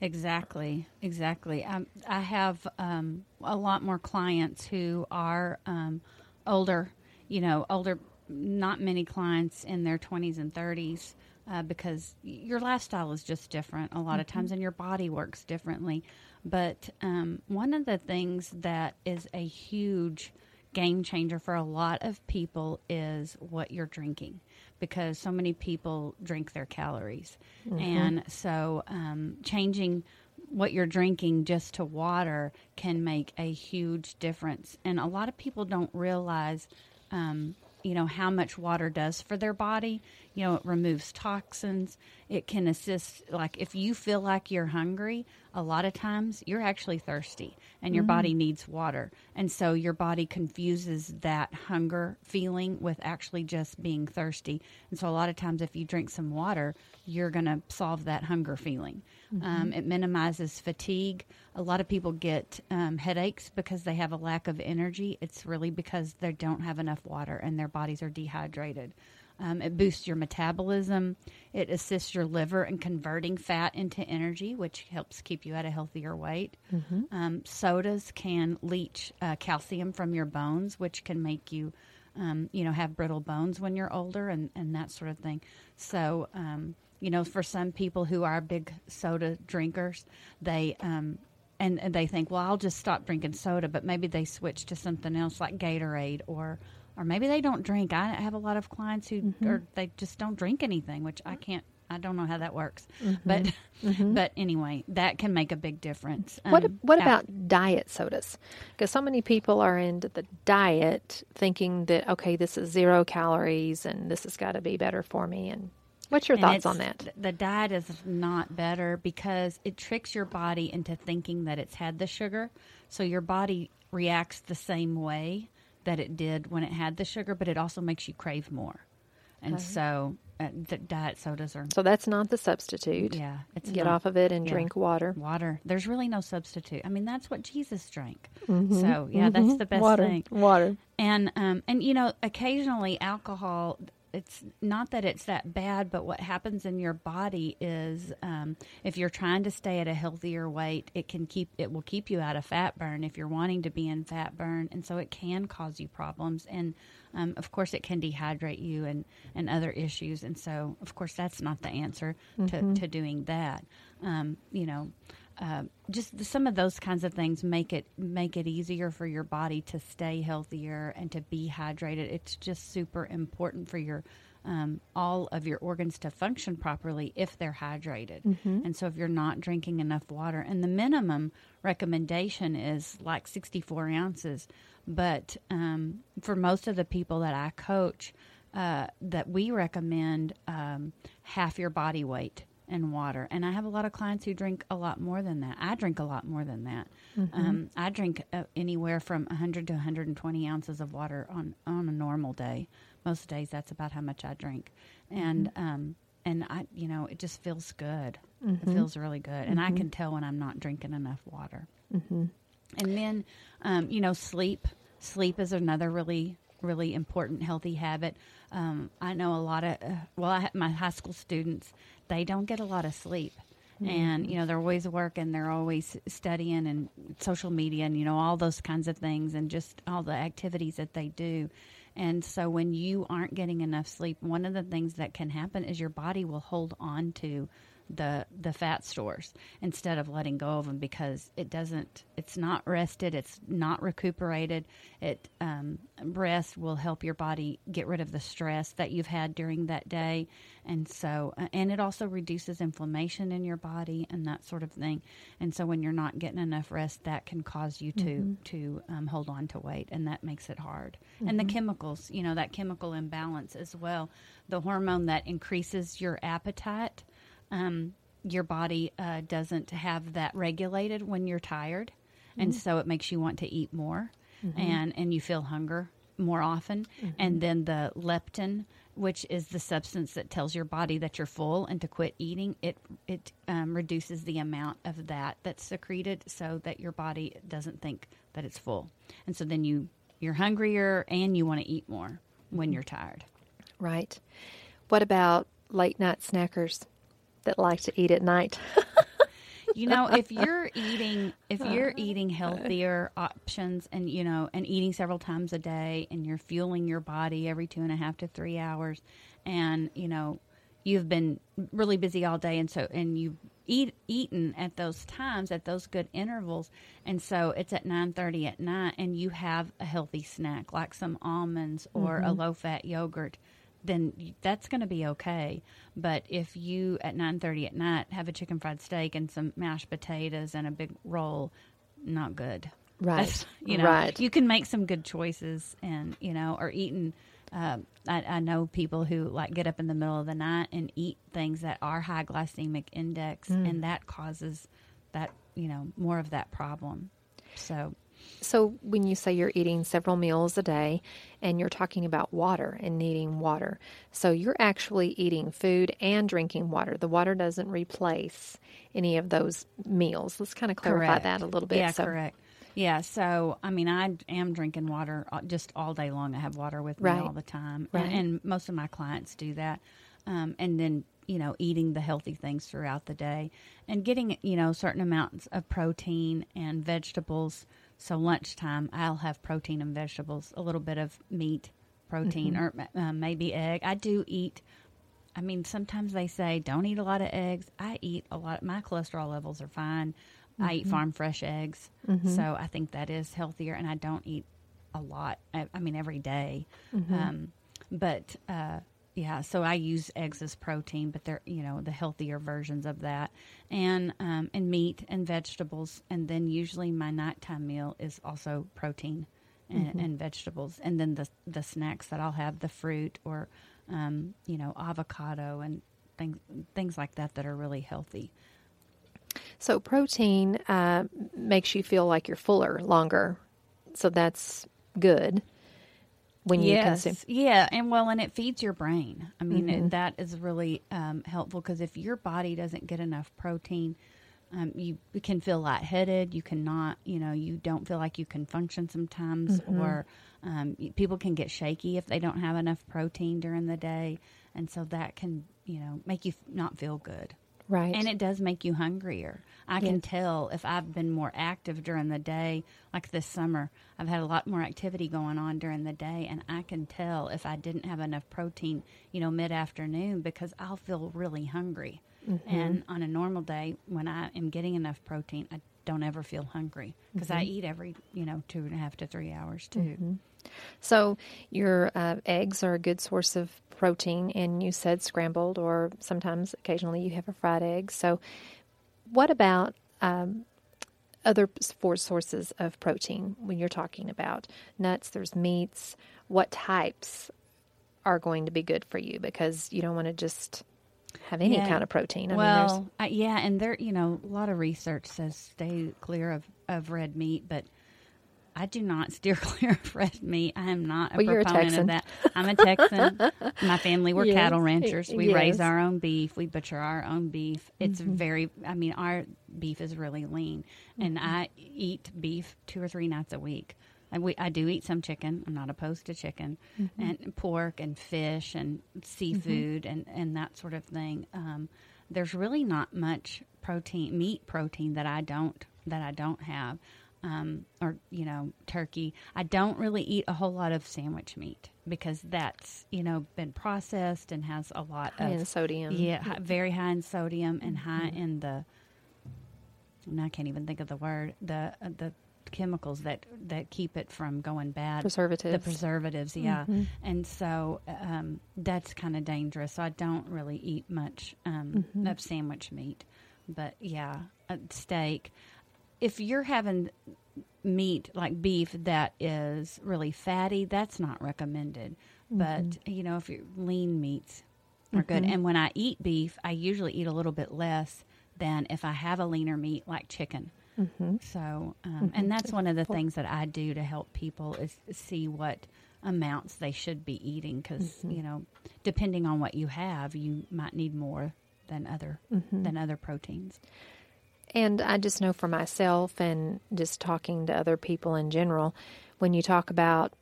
Exactly, exactly. Um, I have um, a lot more clients who are um, older, you know, older, not many clients in their 20s and 30s uh, because your lifestyle is just different a lot mm-hmm. of times and your body works differently. But um, one of the things that is a huge game changer for a lot of people is what you're drinking because so many people drink their calories. Mm-hmm. And so um, changing what you're drinking just to water can make a huge difference. And a lot of people don't realize, um, you know, how much water does for their body. You know, it removes toxins. It can assist, like, if you feel like you're hungry, a lot of times you're actually thirsty and your mm. body needs water. And so your body confuses that hunger feeling with actually just being thirsty. And so a lot of times, if you drink some water, you're going to solve that hunger feeling. Mm-hmm. Um, it minimizes fatigue. A lot of people get um, headaches because they have a lack of energy. It's really because they don't have enough water and their bodies are dehydrated. Um, it boosts your metabolism. It assists your liver in converting fat into energy, which helps keep you at a healthier weight. Mm-hmm. Um, sodas can leach uh, calcium from your bones, which can make you, um, you know, have brittle bones when you're older and, and that sort of thing. So, um, you know, for some people who are big soda drinkers, they um, and, and they think, well, I'll just stop drinking soda, but maybe they switch to something else like Gatorade or or maybe they don't drink. I have a lot of clients who mm-hmm. or they just don't drink anything, which I can't I don't know how that works, Mhm. but Mhm. but anyway, that can make a big difference. What Um, what af- about diet sodas? Because so many people are into the diet, thinking that okay, this is zero calories and this has got to be better for me. And what's your And thoughts on that? The diet is not better because it tricks your body into thinking that it's had the sugar. So your body reacts the same way that it did when it had the sugar, but it also makes you crave more. And Okay. so uh, the diet sodas are. So that's not the substitute. Yeah, it's get not- off of it and yeah. drink water. Water. There's really no substitute. I mean, that's what Jesus drank. Mhm, So yeah, that's mhm. the best Water, thing. water. And um and you know, occasionally alcohol. It's not that it's that bad, but what happens in your body is um, if you're trying to stay at a healthier weight, it can keep it will keep you out of fat burn if you're wanting to be in fat burn, and so it can cause you problems. And um, of course, it can dehydrate you and and other issues. And so, of course, that's not the answer Mhm. to to doing that. Um, you know, uh, just the, some of those kinds of things make it make it easier for your body to stay healthier and to be hydrated. It's just super important for your um, all of your organs to function properly if they're hydrated. Mhm. And so, if you're not drinking enough water, and the minimum recommendation is like 64 ounces, but um, for most of the people that I coach, uh, that we recommend um, half your body weight in water. And I have a lot of clients who drink a lot more than that. I drink a lot more than that. Mhm. Um, I drink uh, anywhere from 100 to 120 ounces of water on, on a normal day. Most days, that's about how much I drink. And um, and I, you know, it just feels good. Mhm. It feels really good, and I Mhm. can tell when I'm not drinking enough water. hmm And then, um, you know, sleep. Sleep is another really, really important healthy habit. Um, I know a lot of, uh, well, I my high school students, they don't get a lot of sleep. And, Mhm. you know, they're always working, they're always studying and social media and, you know, all those kinds of things and just all the activities that they do. And so when you aren't getting enough sleep, one of the things that can happen is your body will hold on to the the fat stores instead of letting go of them because it doesn't it's not rested it's not recuperated it um, rest will help your body get rid of the stress that you've had during that day and so uh, and it also reduces inflammation in your body and that sort of thing and so when you're not getting enough rest that can cause you to Mhm. to um, hold on to weight and that makes it hard and the Mhm. chemicals you know that chemical imbalance as well the hormone that increases your appetite um, your body uh, doesn't have that regulated when you're tired, and Mhm. so it makes you want to eat more, Mhm. and and you feel hunger more often, Mhm. and then the leptin, which is the substance that tells your body that you're full and to quit eating, it it um, reduces the amount of that that's secreted, so that your body doesn't think that it's full, and so then you you're hungrier and you want to eat more when you're tired. Right. What about late night snackers that like to eat at night? you know if you're eating if you're eating healthier options and you know and eating several times a day and you're fueling your body every two and a half to three hours and you know you've been really busy all day and so and you eat eaten at those times at those good intervals and so it's at 9:30 at night and you have a healthy snack like some almonds or a Mhm. low fat yogurt then that's going to be okay. But if you at nine thirty at night have a chicken fried steak and some mashed potatoes and a big roll, not good. Right. That's- you know, Right. You can make some good choices, and you know, or eating. Uh, I, I know people who like get up in the middle of the night and eat things that are high glycemic index, Mm. and that causes that you know more of that problem. So So, when you say you're eating several meals a day and you're talking about water and needing water, so you're actually eating food and drinking water. The water doesn't replace any of those meals. Let's kind of clarify Correct. that a little bit. Yeah, so, correct. Yeah, so I mean, I am drinking water uh, just all day long. I have water with Right. me all the time, Right. and, and most of my clients do that. Um, and then you know, eating the healthy things throughout the day, and getting you know certain amounts of protein and vegetables. So lunchtime, I'll have protein and vegetables, a little bit of meat, protein, Mhm. or uh, maybe egg. I do eat. I mean, sometimes they say don't eat a lot of eggs. I eat a lot. My cholesterol levels are fine. I eat Mhm. farm fresh eggs, Mhm. so I think that is healthier. And I don't eat a lot. I, I mean, every day. Mhm. Um, but uh, yeah. So I use eggs as protein, but they're you know the healthier versions of that, and um, and meat and vegetables, and then usually my nighttime meal is also protein and, Mm-hmm. Mhm. and vegetables, and then the the snacks that I'll have the fruit or um, you know avocado and things things like that that are really healthy. So protein uh, makes you feel like you're fuller longer. So that's good when you yes, consume. Yeah, and well, and it feeds your brain. I mean, Mhm. it, that is really um, helpful because if your body doesn't get enough protein, um, you can feel lightheaded. You cannot, you know, you don't feel like you can function sometimes, Mhm. or um, people can get shaky if they don't have enough protein during the day, and so that can, you know, make you not feel good. Right. And it does make you hungrier. I can Yes. tell if I've been more active during the day, like this summer, I've had a lot more activity going on during the day, and I can tell if I didn't have enough protein, you know, mid afternoon because I'll feel really hungry. Mhm. And on a normal day, when I am getting enough protein, I don't ever feel hungry because I Mhm. eat every, you know, two and a half to three hours too. Mhm. So your uh, eggs are a good source of protein, and you said scrambled, or sometimes occasionally you have a fried egg. So, what about um, other four sources of protein when you're talking about nuts? There's meats. What types are going to be good for you? Because you don't want to just have any Yeah. kind of protein. I mean, well, I, yeah, and there, you know, a lot of research says stay clear of, of red meat, but I do not steer clear of red meat. I am not a Well, a proponent Texan. of that. I'm a Texan. My family, we're Yes. cattle ranchers. We raise our own beef. We butcher our own beef. It's Mhm. very, I mean, our beef is really lean, and Mhm. I eat beef two or three nights a week. And we, I do eat some chicken. I'm not opposed to chicken Mhm. and pork and fish and seafood and, and that sort of thing. Um, there's really not much protein, meat protein that I don't that I don't have, um, or you know, turkey. I don't really eat a whole lot of sandwich meat because that's you know been processed and has a lot High of sodium. Yeah, hi- very high in sodium and high Mhm. in the. And I can't even think of the word the the chemicals that that keep it from going bad. Preservatives. The Preservatives. yeah. Mhm. And so um, that's kind of dangerous. So I don't really eat much um, Mhm. of sandwich meat, but yeah, uh, steak. If you're having meat like beef that is really fatty, that's not recommended. But Mhm. you know, if you're lean meats are good. Mhm. And when I eat beef, I usually eat a little bit less than if I have a leaner meat like chicken. Mhm. So, um, and that's one of the things that I do to help people is see what amounts they should be eating because Mhm. you know, depending on what you have, you might need more than other Mhm. than other proteins. And I just know for myself and just talking to other people in general, when you talk about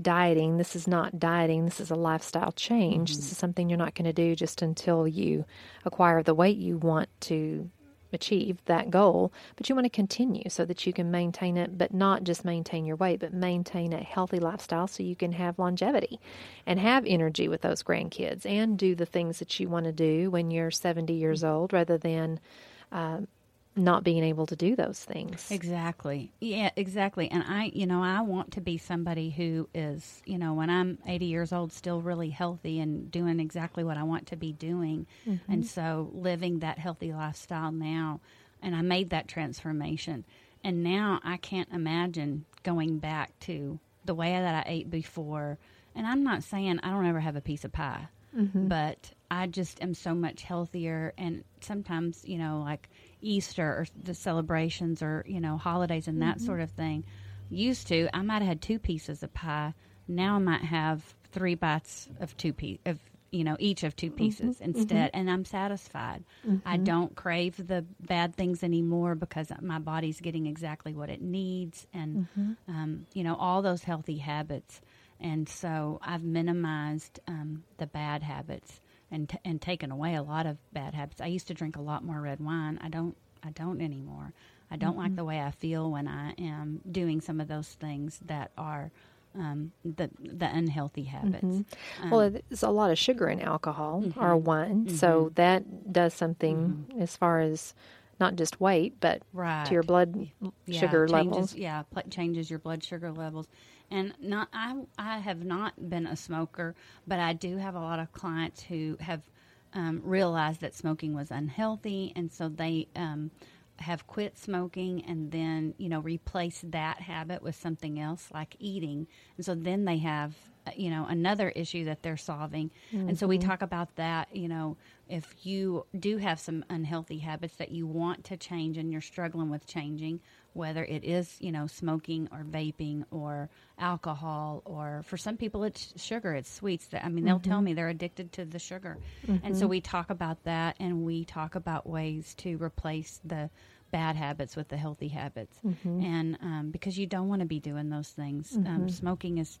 dieting, this is not dieting, this is a lifestyle change. This is something you're not going to do just until you acquire the weight you want to achieve that goal, but you want to continue so that you can maintain it, but not just maintain your weight, but maintain a healthy lifestyle so you can have longevity and have energy with those grandkids and do the things that you want to do when you're 70 years old rather than uh, not being able to do those things. Exactly. Yeah, exactly. And I, you know, I want to be somebody who is, you know, when I'm 80 years old, still really healthy and doing exactly what I want to be doing. Mhm. And so living that healthy lifestyle now. And I made that transformation. And now I can't imagine going back to the way that I ate before. And I'm not saying I don't ever have a piece of pie, Mhm. but I just am so much healthier. And sometimes, you know, like Easter or the celebrations or, you know, holidays and that Mhm. sort of thing. Used to, I might have had two pieces of pie. Now I might have three bites of two piece of you know each of two pieces Mhm, instead, and I'm satisfied. I Mhm. don't crave the bad things anymore because my body's getting exactly what it needs, and Mhm. um, you know all those healthy habits. And so I've minimized um, the bad habits and t- and taken away a lot of bad habits. I used to drink a lot more red wine. I don't. I don't anymore. I don't like Mhm. the way I feel when I am doing some of those things that are um, the the unhealthy habits. Mhm. Um, well, there's a lot of sugar in alcohol or Mhm. wine, so Mhm. that does something Mm-hmm. as far as not just weight, but right. to your blood yeah, sugar changes, levels. Yeah, changes your blood sugar levels. And not I I have not been a smoker, but I do have a lot of clients who have um, realized that smoking was unhealthy, and so they um, have quit smoking and then you know replace that habit with something else like eating, and so then they have uh, you know another issue that they're solving, mm-hmm. and so we mm-hmm. talk about that. You know, if you do have some unhealthy habits that you want to change and you're struggling with changing, whether it is you know smoking or vaping or alcohol or for some people it's sugar it's sweets that i mean they'll mm-hmm. tell me they're addicted to the sugar mm-hmm. and so we talk about that and we talk about ways to replace the bad habits with the healthy habits mm-hmm. and um, because you don't want to be doing those things um, mm-hmm. smoking is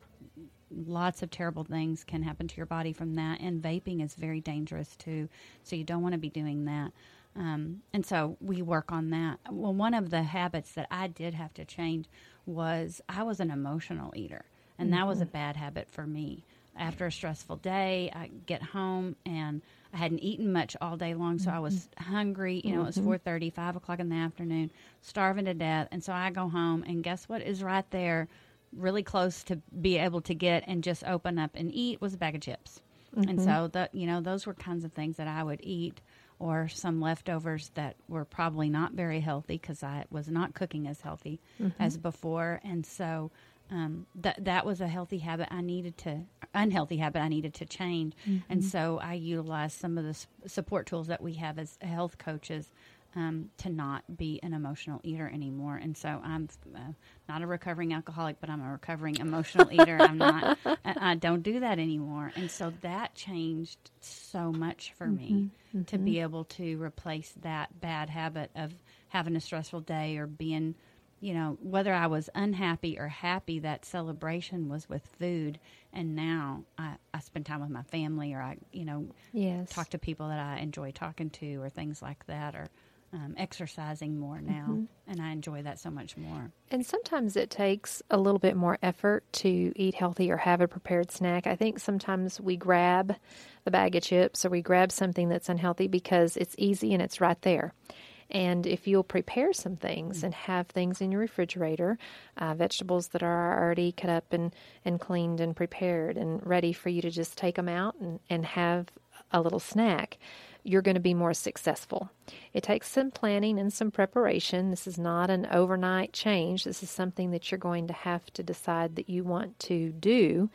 lots of terrible things can happen to your body from that and vaping is very dangerous too so you don't want to be doing that um, and so we work on that. Well, one of the habits that I did have to change was I was an emotional eater, and mm-hmm. that was a mm-hmm. bad habit for me. After a stressful day, I get home and I hadn't eaten much all day long, so. I was mm-hmm. hungry. You know, it was mm-hmm. 4.30, 5 o'clock in the afternoon, starving to death. And so I go home, and guess what is right there, really close to be able to get and just open up and eat was a bag of chips. Mm-hmm. And so, the, you know, those were kinds of things that I would eat or some leftovers that were probably not very healthy because I was not cooking as healthy mm-hmm. as before, and so um, that that was a healthy habit I needed to unhealthy habit I needed to change, mm-hmm. and so I utilized some of the support tools that we have as health coaches um, to not be an emotional eater anymore. And so I'm uh, not a recovering alcoholic, but I'm a recovering emotional eater. I'm not, I, I, don't do that anymore. And so that changed so much for mm-hmm, me mm-hmm. to be able to replace that bad habit of having a stressful day or being, you know, whether I was unhappy or happy, that celebration was with food. And now I, I spend time with my family or I, you know, yes. talk to people that I enjoy talking to or things like that or, um, exercising more now, mm-hmm. and I enjoy that so much more. And sometimes it takes a little bit more effort to eat healthy or have a prepared snack. I think sometimes we grab the bag of chips or we grab something that's unhealthy because it's easy and it's right there. And if you'll prepare some things and have things in your refrigerator, uh, vegetables that are already cut up and, and cleaned and prepared and ready for you to just take them out and, and have a little snack, you're going to be more successful. It takes some planning and some preparation. This is not an overnight change. This is something that you're going to have to decide that you want to do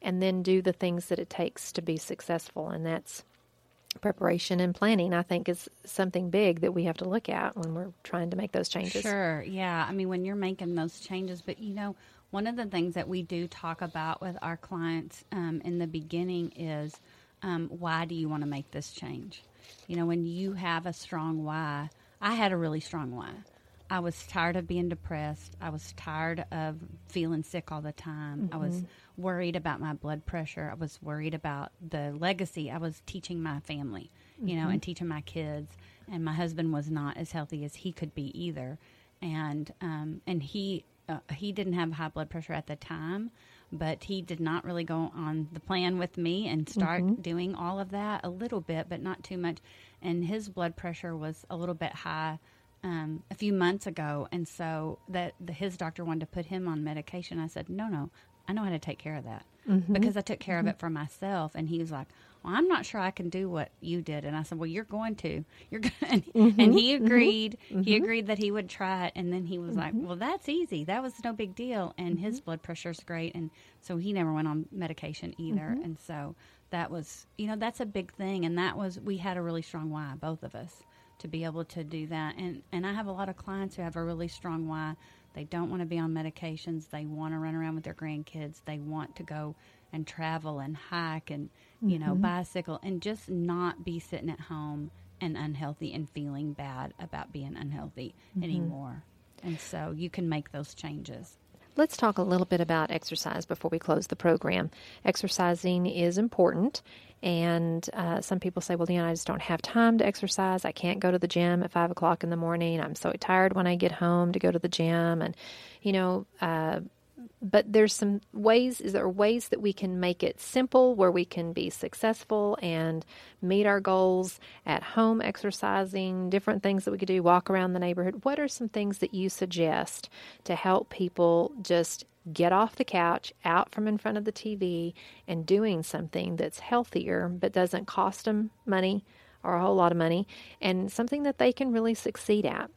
and then do the things that it takes to be successful. And that's preparation and planning, I think, is something big that we have to look at when we're trying to make those changes. Sure. Yeah. I mean, when you're making those changes, but you know, one of the things that we do talk about with our clients um, in the beginning is um, why do you want to make this change? You know, when you have a strong why, I had a really strong why. I was tired of being depressed. I was tired of feeling sick all the time. Mm-hmm. I was mm-hmm. worried about my blood pressure. I was worried about the legacy I was teaching my family, you mm-hmm. know, and teaching my kids. And my husband was not as healthy as he could be either. And um, and he uh, he didn't have high blood pressure at the time, but he did not really go on the plan with me and start mm-hmm. doing all of that a little bit, but not too much. And his blood pressure was a little bit high um, a few months ago, and so that the, his doctor wanted to put him on medication. I said, no, no, I know how to take care of that mm-hmm. because I took care mm-hmm. of it for myself. And he was like, well, I'm not sure I can do what you did. And I said, well, you're going to, you're going, mm-hmm. and he mm-hmm. agreed. Mm-hmm. He agreed that he would try it. And then he was like, mm-hmm. well, that's easy. That was no big deal. And his mm-hmm. blood pressure's great. And so he never went on medication either. And so that was, you know, that's a big thing. And that was, we had a really strong why, both of us, to be able to do that. And, and I have a lot of clients who have a really strong why. They don't want to be on medications. They want to run around with their grandkids. They want to go and travel and hike and you know mm-hmm. bicycle and just not be sitting at home and unhealthy and feeling bad about being unhealthy mm-hmm. anymore and so you can make those changes Let's talk a little bit about exercise before we close the program. Exercising is important, and uh, some people say, well, you know, I just don't have time to exercise. I can't go to the gym at five o'clock in the morning. I'm so tired when I get home to go to the gym. And, you know, uh, but there's some ways is there ways that we can make it simple where we can be successful and meet our goals at home exercising different things that we could do walk around the neighborhood? What are some things that you suggest to help people just get off the couch out from in front of the TV and doing something that's healthier but doesn't cost them money or a whole lot of money and something that they can really succeed at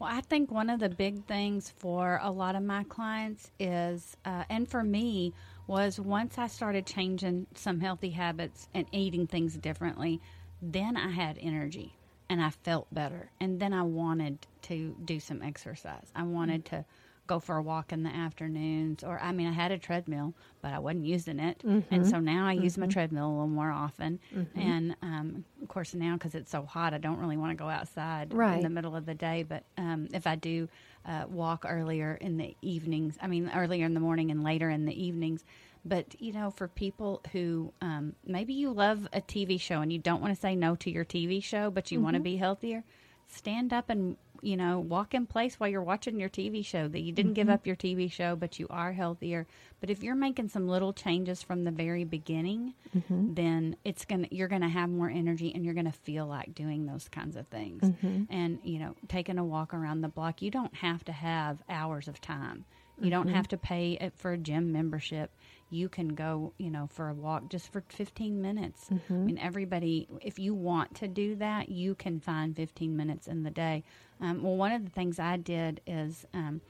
well, I think one of the big things for a lot of my clients is, uh, and for me, was once I started changing some healthy habits and eating things differently, then I had energy and I felt better. And then I wanted to do some exercise. I wanted to go for a walk in the afternoons or I mean I had a treadmill but I wasn't using it Mm-hmm. and so now I use my Mhm. treadmill a little more often Mhm. and um, of course now because it's so hot I don't really want to go outside in the middle of the day but um, if I do uh, walk earlier in the evenings I mean earlier in the morning and later in the evenings but you know for people who um, maybe you love a TV show and you don't want to say no to your TV show but you want to Mhm. be healthier stand up and you know walk in place while you're watching your TV show that you didn't give Mhm. up your TV show but you are healthier but if you're making some little changes from the very beginning Mhm. then it's going to you're going to have more energy and you're going to feel like doing those kinds of things Mhm. and you know taking a walk around the block you don't have to have hours of time you don't Mhm. have to pay it for a gym membership you can go you know for a walk just for 15 minutes. I Mhm. mean everybody if you want to do that you can find 15 minutes in the day. Um, well one of the things i did is um,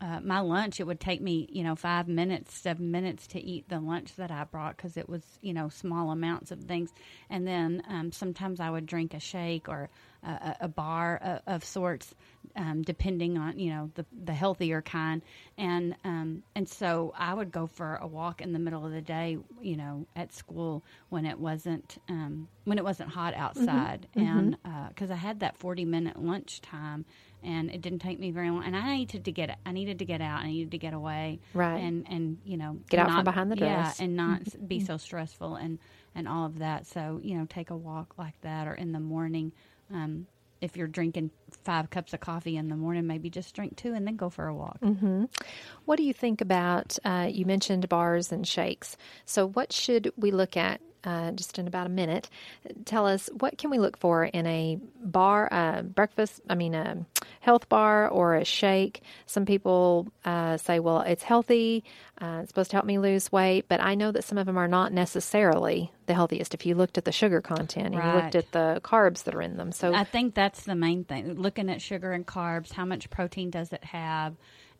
uh, my lunch it would take me you know five minutes seven minutes to eat the lunch that i brought because it was you know small amounts of things. And then um, sometimes i would drink a shake or a, a- bar of, of sorts um, depending on you know the, the healthier kind and um, and so i would go for a walk in the middle of the day you know at school when it wasn't um, when it wasn't hot outside Mhm. and because I had that forty minute lunch time, and it didn't take me very long. And I needed to get I needed to get out. I needed to get away, Right. And and you know Get out from not- behind the desk, yeah, and not Mhm. be so stressful and and all of that. So you know, take a walk like that, or in the morning. Um, if you're drinking five cups of coffee in the morning, maybe just drink two and then go for a walk. hmm What do you think about? Uh, you mentioned bars and shakes. So, what should we look at? Uh, just in about a minute, tell us what can we look for in a bar, uh, breakfast. I mean, a health bar or a shake. Some people uh, say, "Well, it's healthy. Uh, it's supposed to help me lose weight," but I know that some of them are not necessarily the healthiest. If you looked at the sugar content and you looked at the carbs that are in them, so I think that's the main thing. Looking at sugar and carbs, how much protein does it have,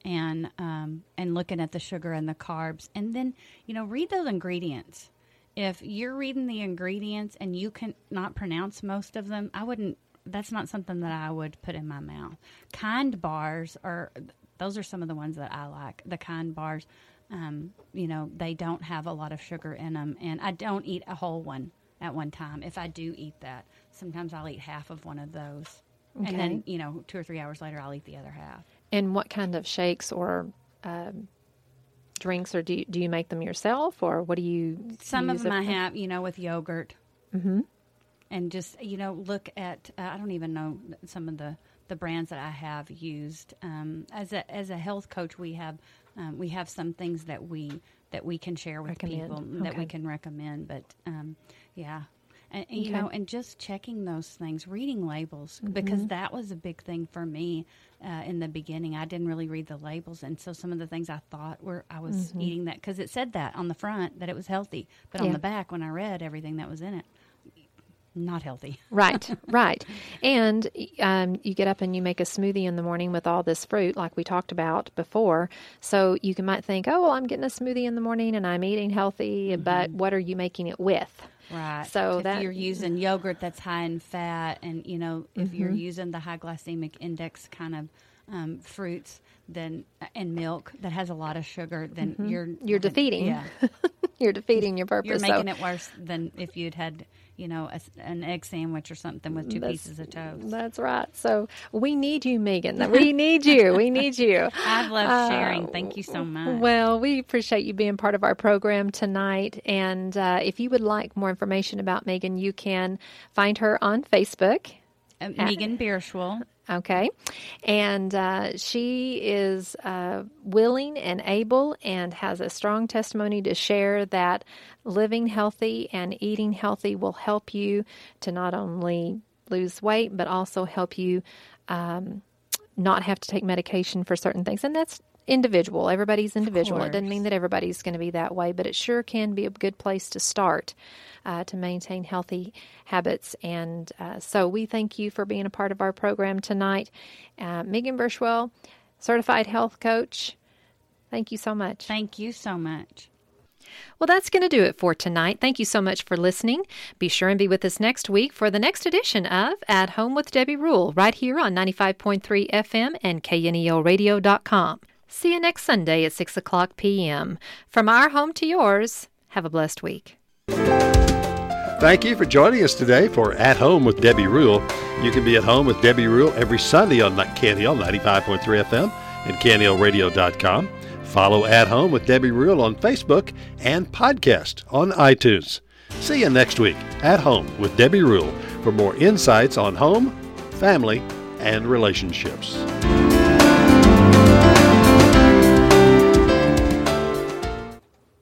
and um, and looking at the sugar and the carbs, and then you know read those ingredients. If you're reading the ingredients and you can not pronounce most of them, I wouldn't. That's not something that I would put in my mouth. Kind bars are those are some of the ones that I like. The kind bars, um, you know, they don't have a lot of sugar in them, and I don't eat a whole one at one time. If I do eat that, sometimes I'll eat half of one of those, Okay. and then you know, two or three hours later, I'll eat the other half. And what kind of shakes or um, drinks, or do you, do you make them yourself, or what do you? Some of them I have, you know, with yogurt, Mhm. and just you know, look at. Uh, I don't even know some of the the brands that I have used. Um, as a as a health coach, we have um, we have some things that we that we can share with Recommend. people that we can recommend. But um, yeah. And, and, you Okay. know, and just checking those things, reading labels, because Mhm. that was a big thing for me uh, in the beginning. I didn't really read the labels, and so some of the things I thought were I was Mhm. eating that because it said that on the front that it was healthy, but on the back when I read everything that was in it, not healthy. Right, right. And um, you get up and you make a smoothie in the morning with all this fruit, like we talked about before. So you can, might think, oh, well, I'm getting a smoothie in the morning and I'm eating healthy, but what are you making it with? Right. So if that you're using yogurt that's high in fat, and you know if you're Mhm. using the high glycemic index kind of um, fruits, then and milk that has a lot of sugar, then Mhm. you're You're defeating. Yeah, you're defeating your purpose. you're So- making it worse than if you'd had you know a an egg sandwich or something with two That's- pieces of toast. That's right. So we need you, Megan. We need you. We need you. I love Uh, sharing. Thank you so much. Well, we appreciate you being part of our program tonight. And uh, if you would like more information about Megan, you can find her on Facebook. Uh, Megan Beirschwale. Okay. And uh, she is uh, willing and able and has a strong testimony to share that living healthy and eating healthy will help you to not only lose weight, but also help you um, not have to take medication for certain things. And that's individual. Everybody's individual. It doesn't mean that everybody's going to be that way, but it sure can be a good place to start uh, to maintain healthy habits. And uh, so we thank you for being a part of our program tonight. Uh, Megan Beirschwale, certified health coach. Thank you so much. Thank you so much. Well, that's going to do it for tonight. Thank you so much for listening. Be sure and be with us next week for the next edition of At Home with Debbie Rule, right here on 95.3 FM and KNELradio.com. See you next Sunday at 6 o'clock p.m. From our home to yours, have a blessed week. Thank you for joining us today for At Home with Debbie Rule. You can be at home with Debbie Rule every Sunday on KNEL 95.3 FM and KNELradio.com. Follow At Home with Debbie Rule on Facebook and podcast on iTunes. See you next week at Home with Debbie Rule for more insights on home, family, and relationships.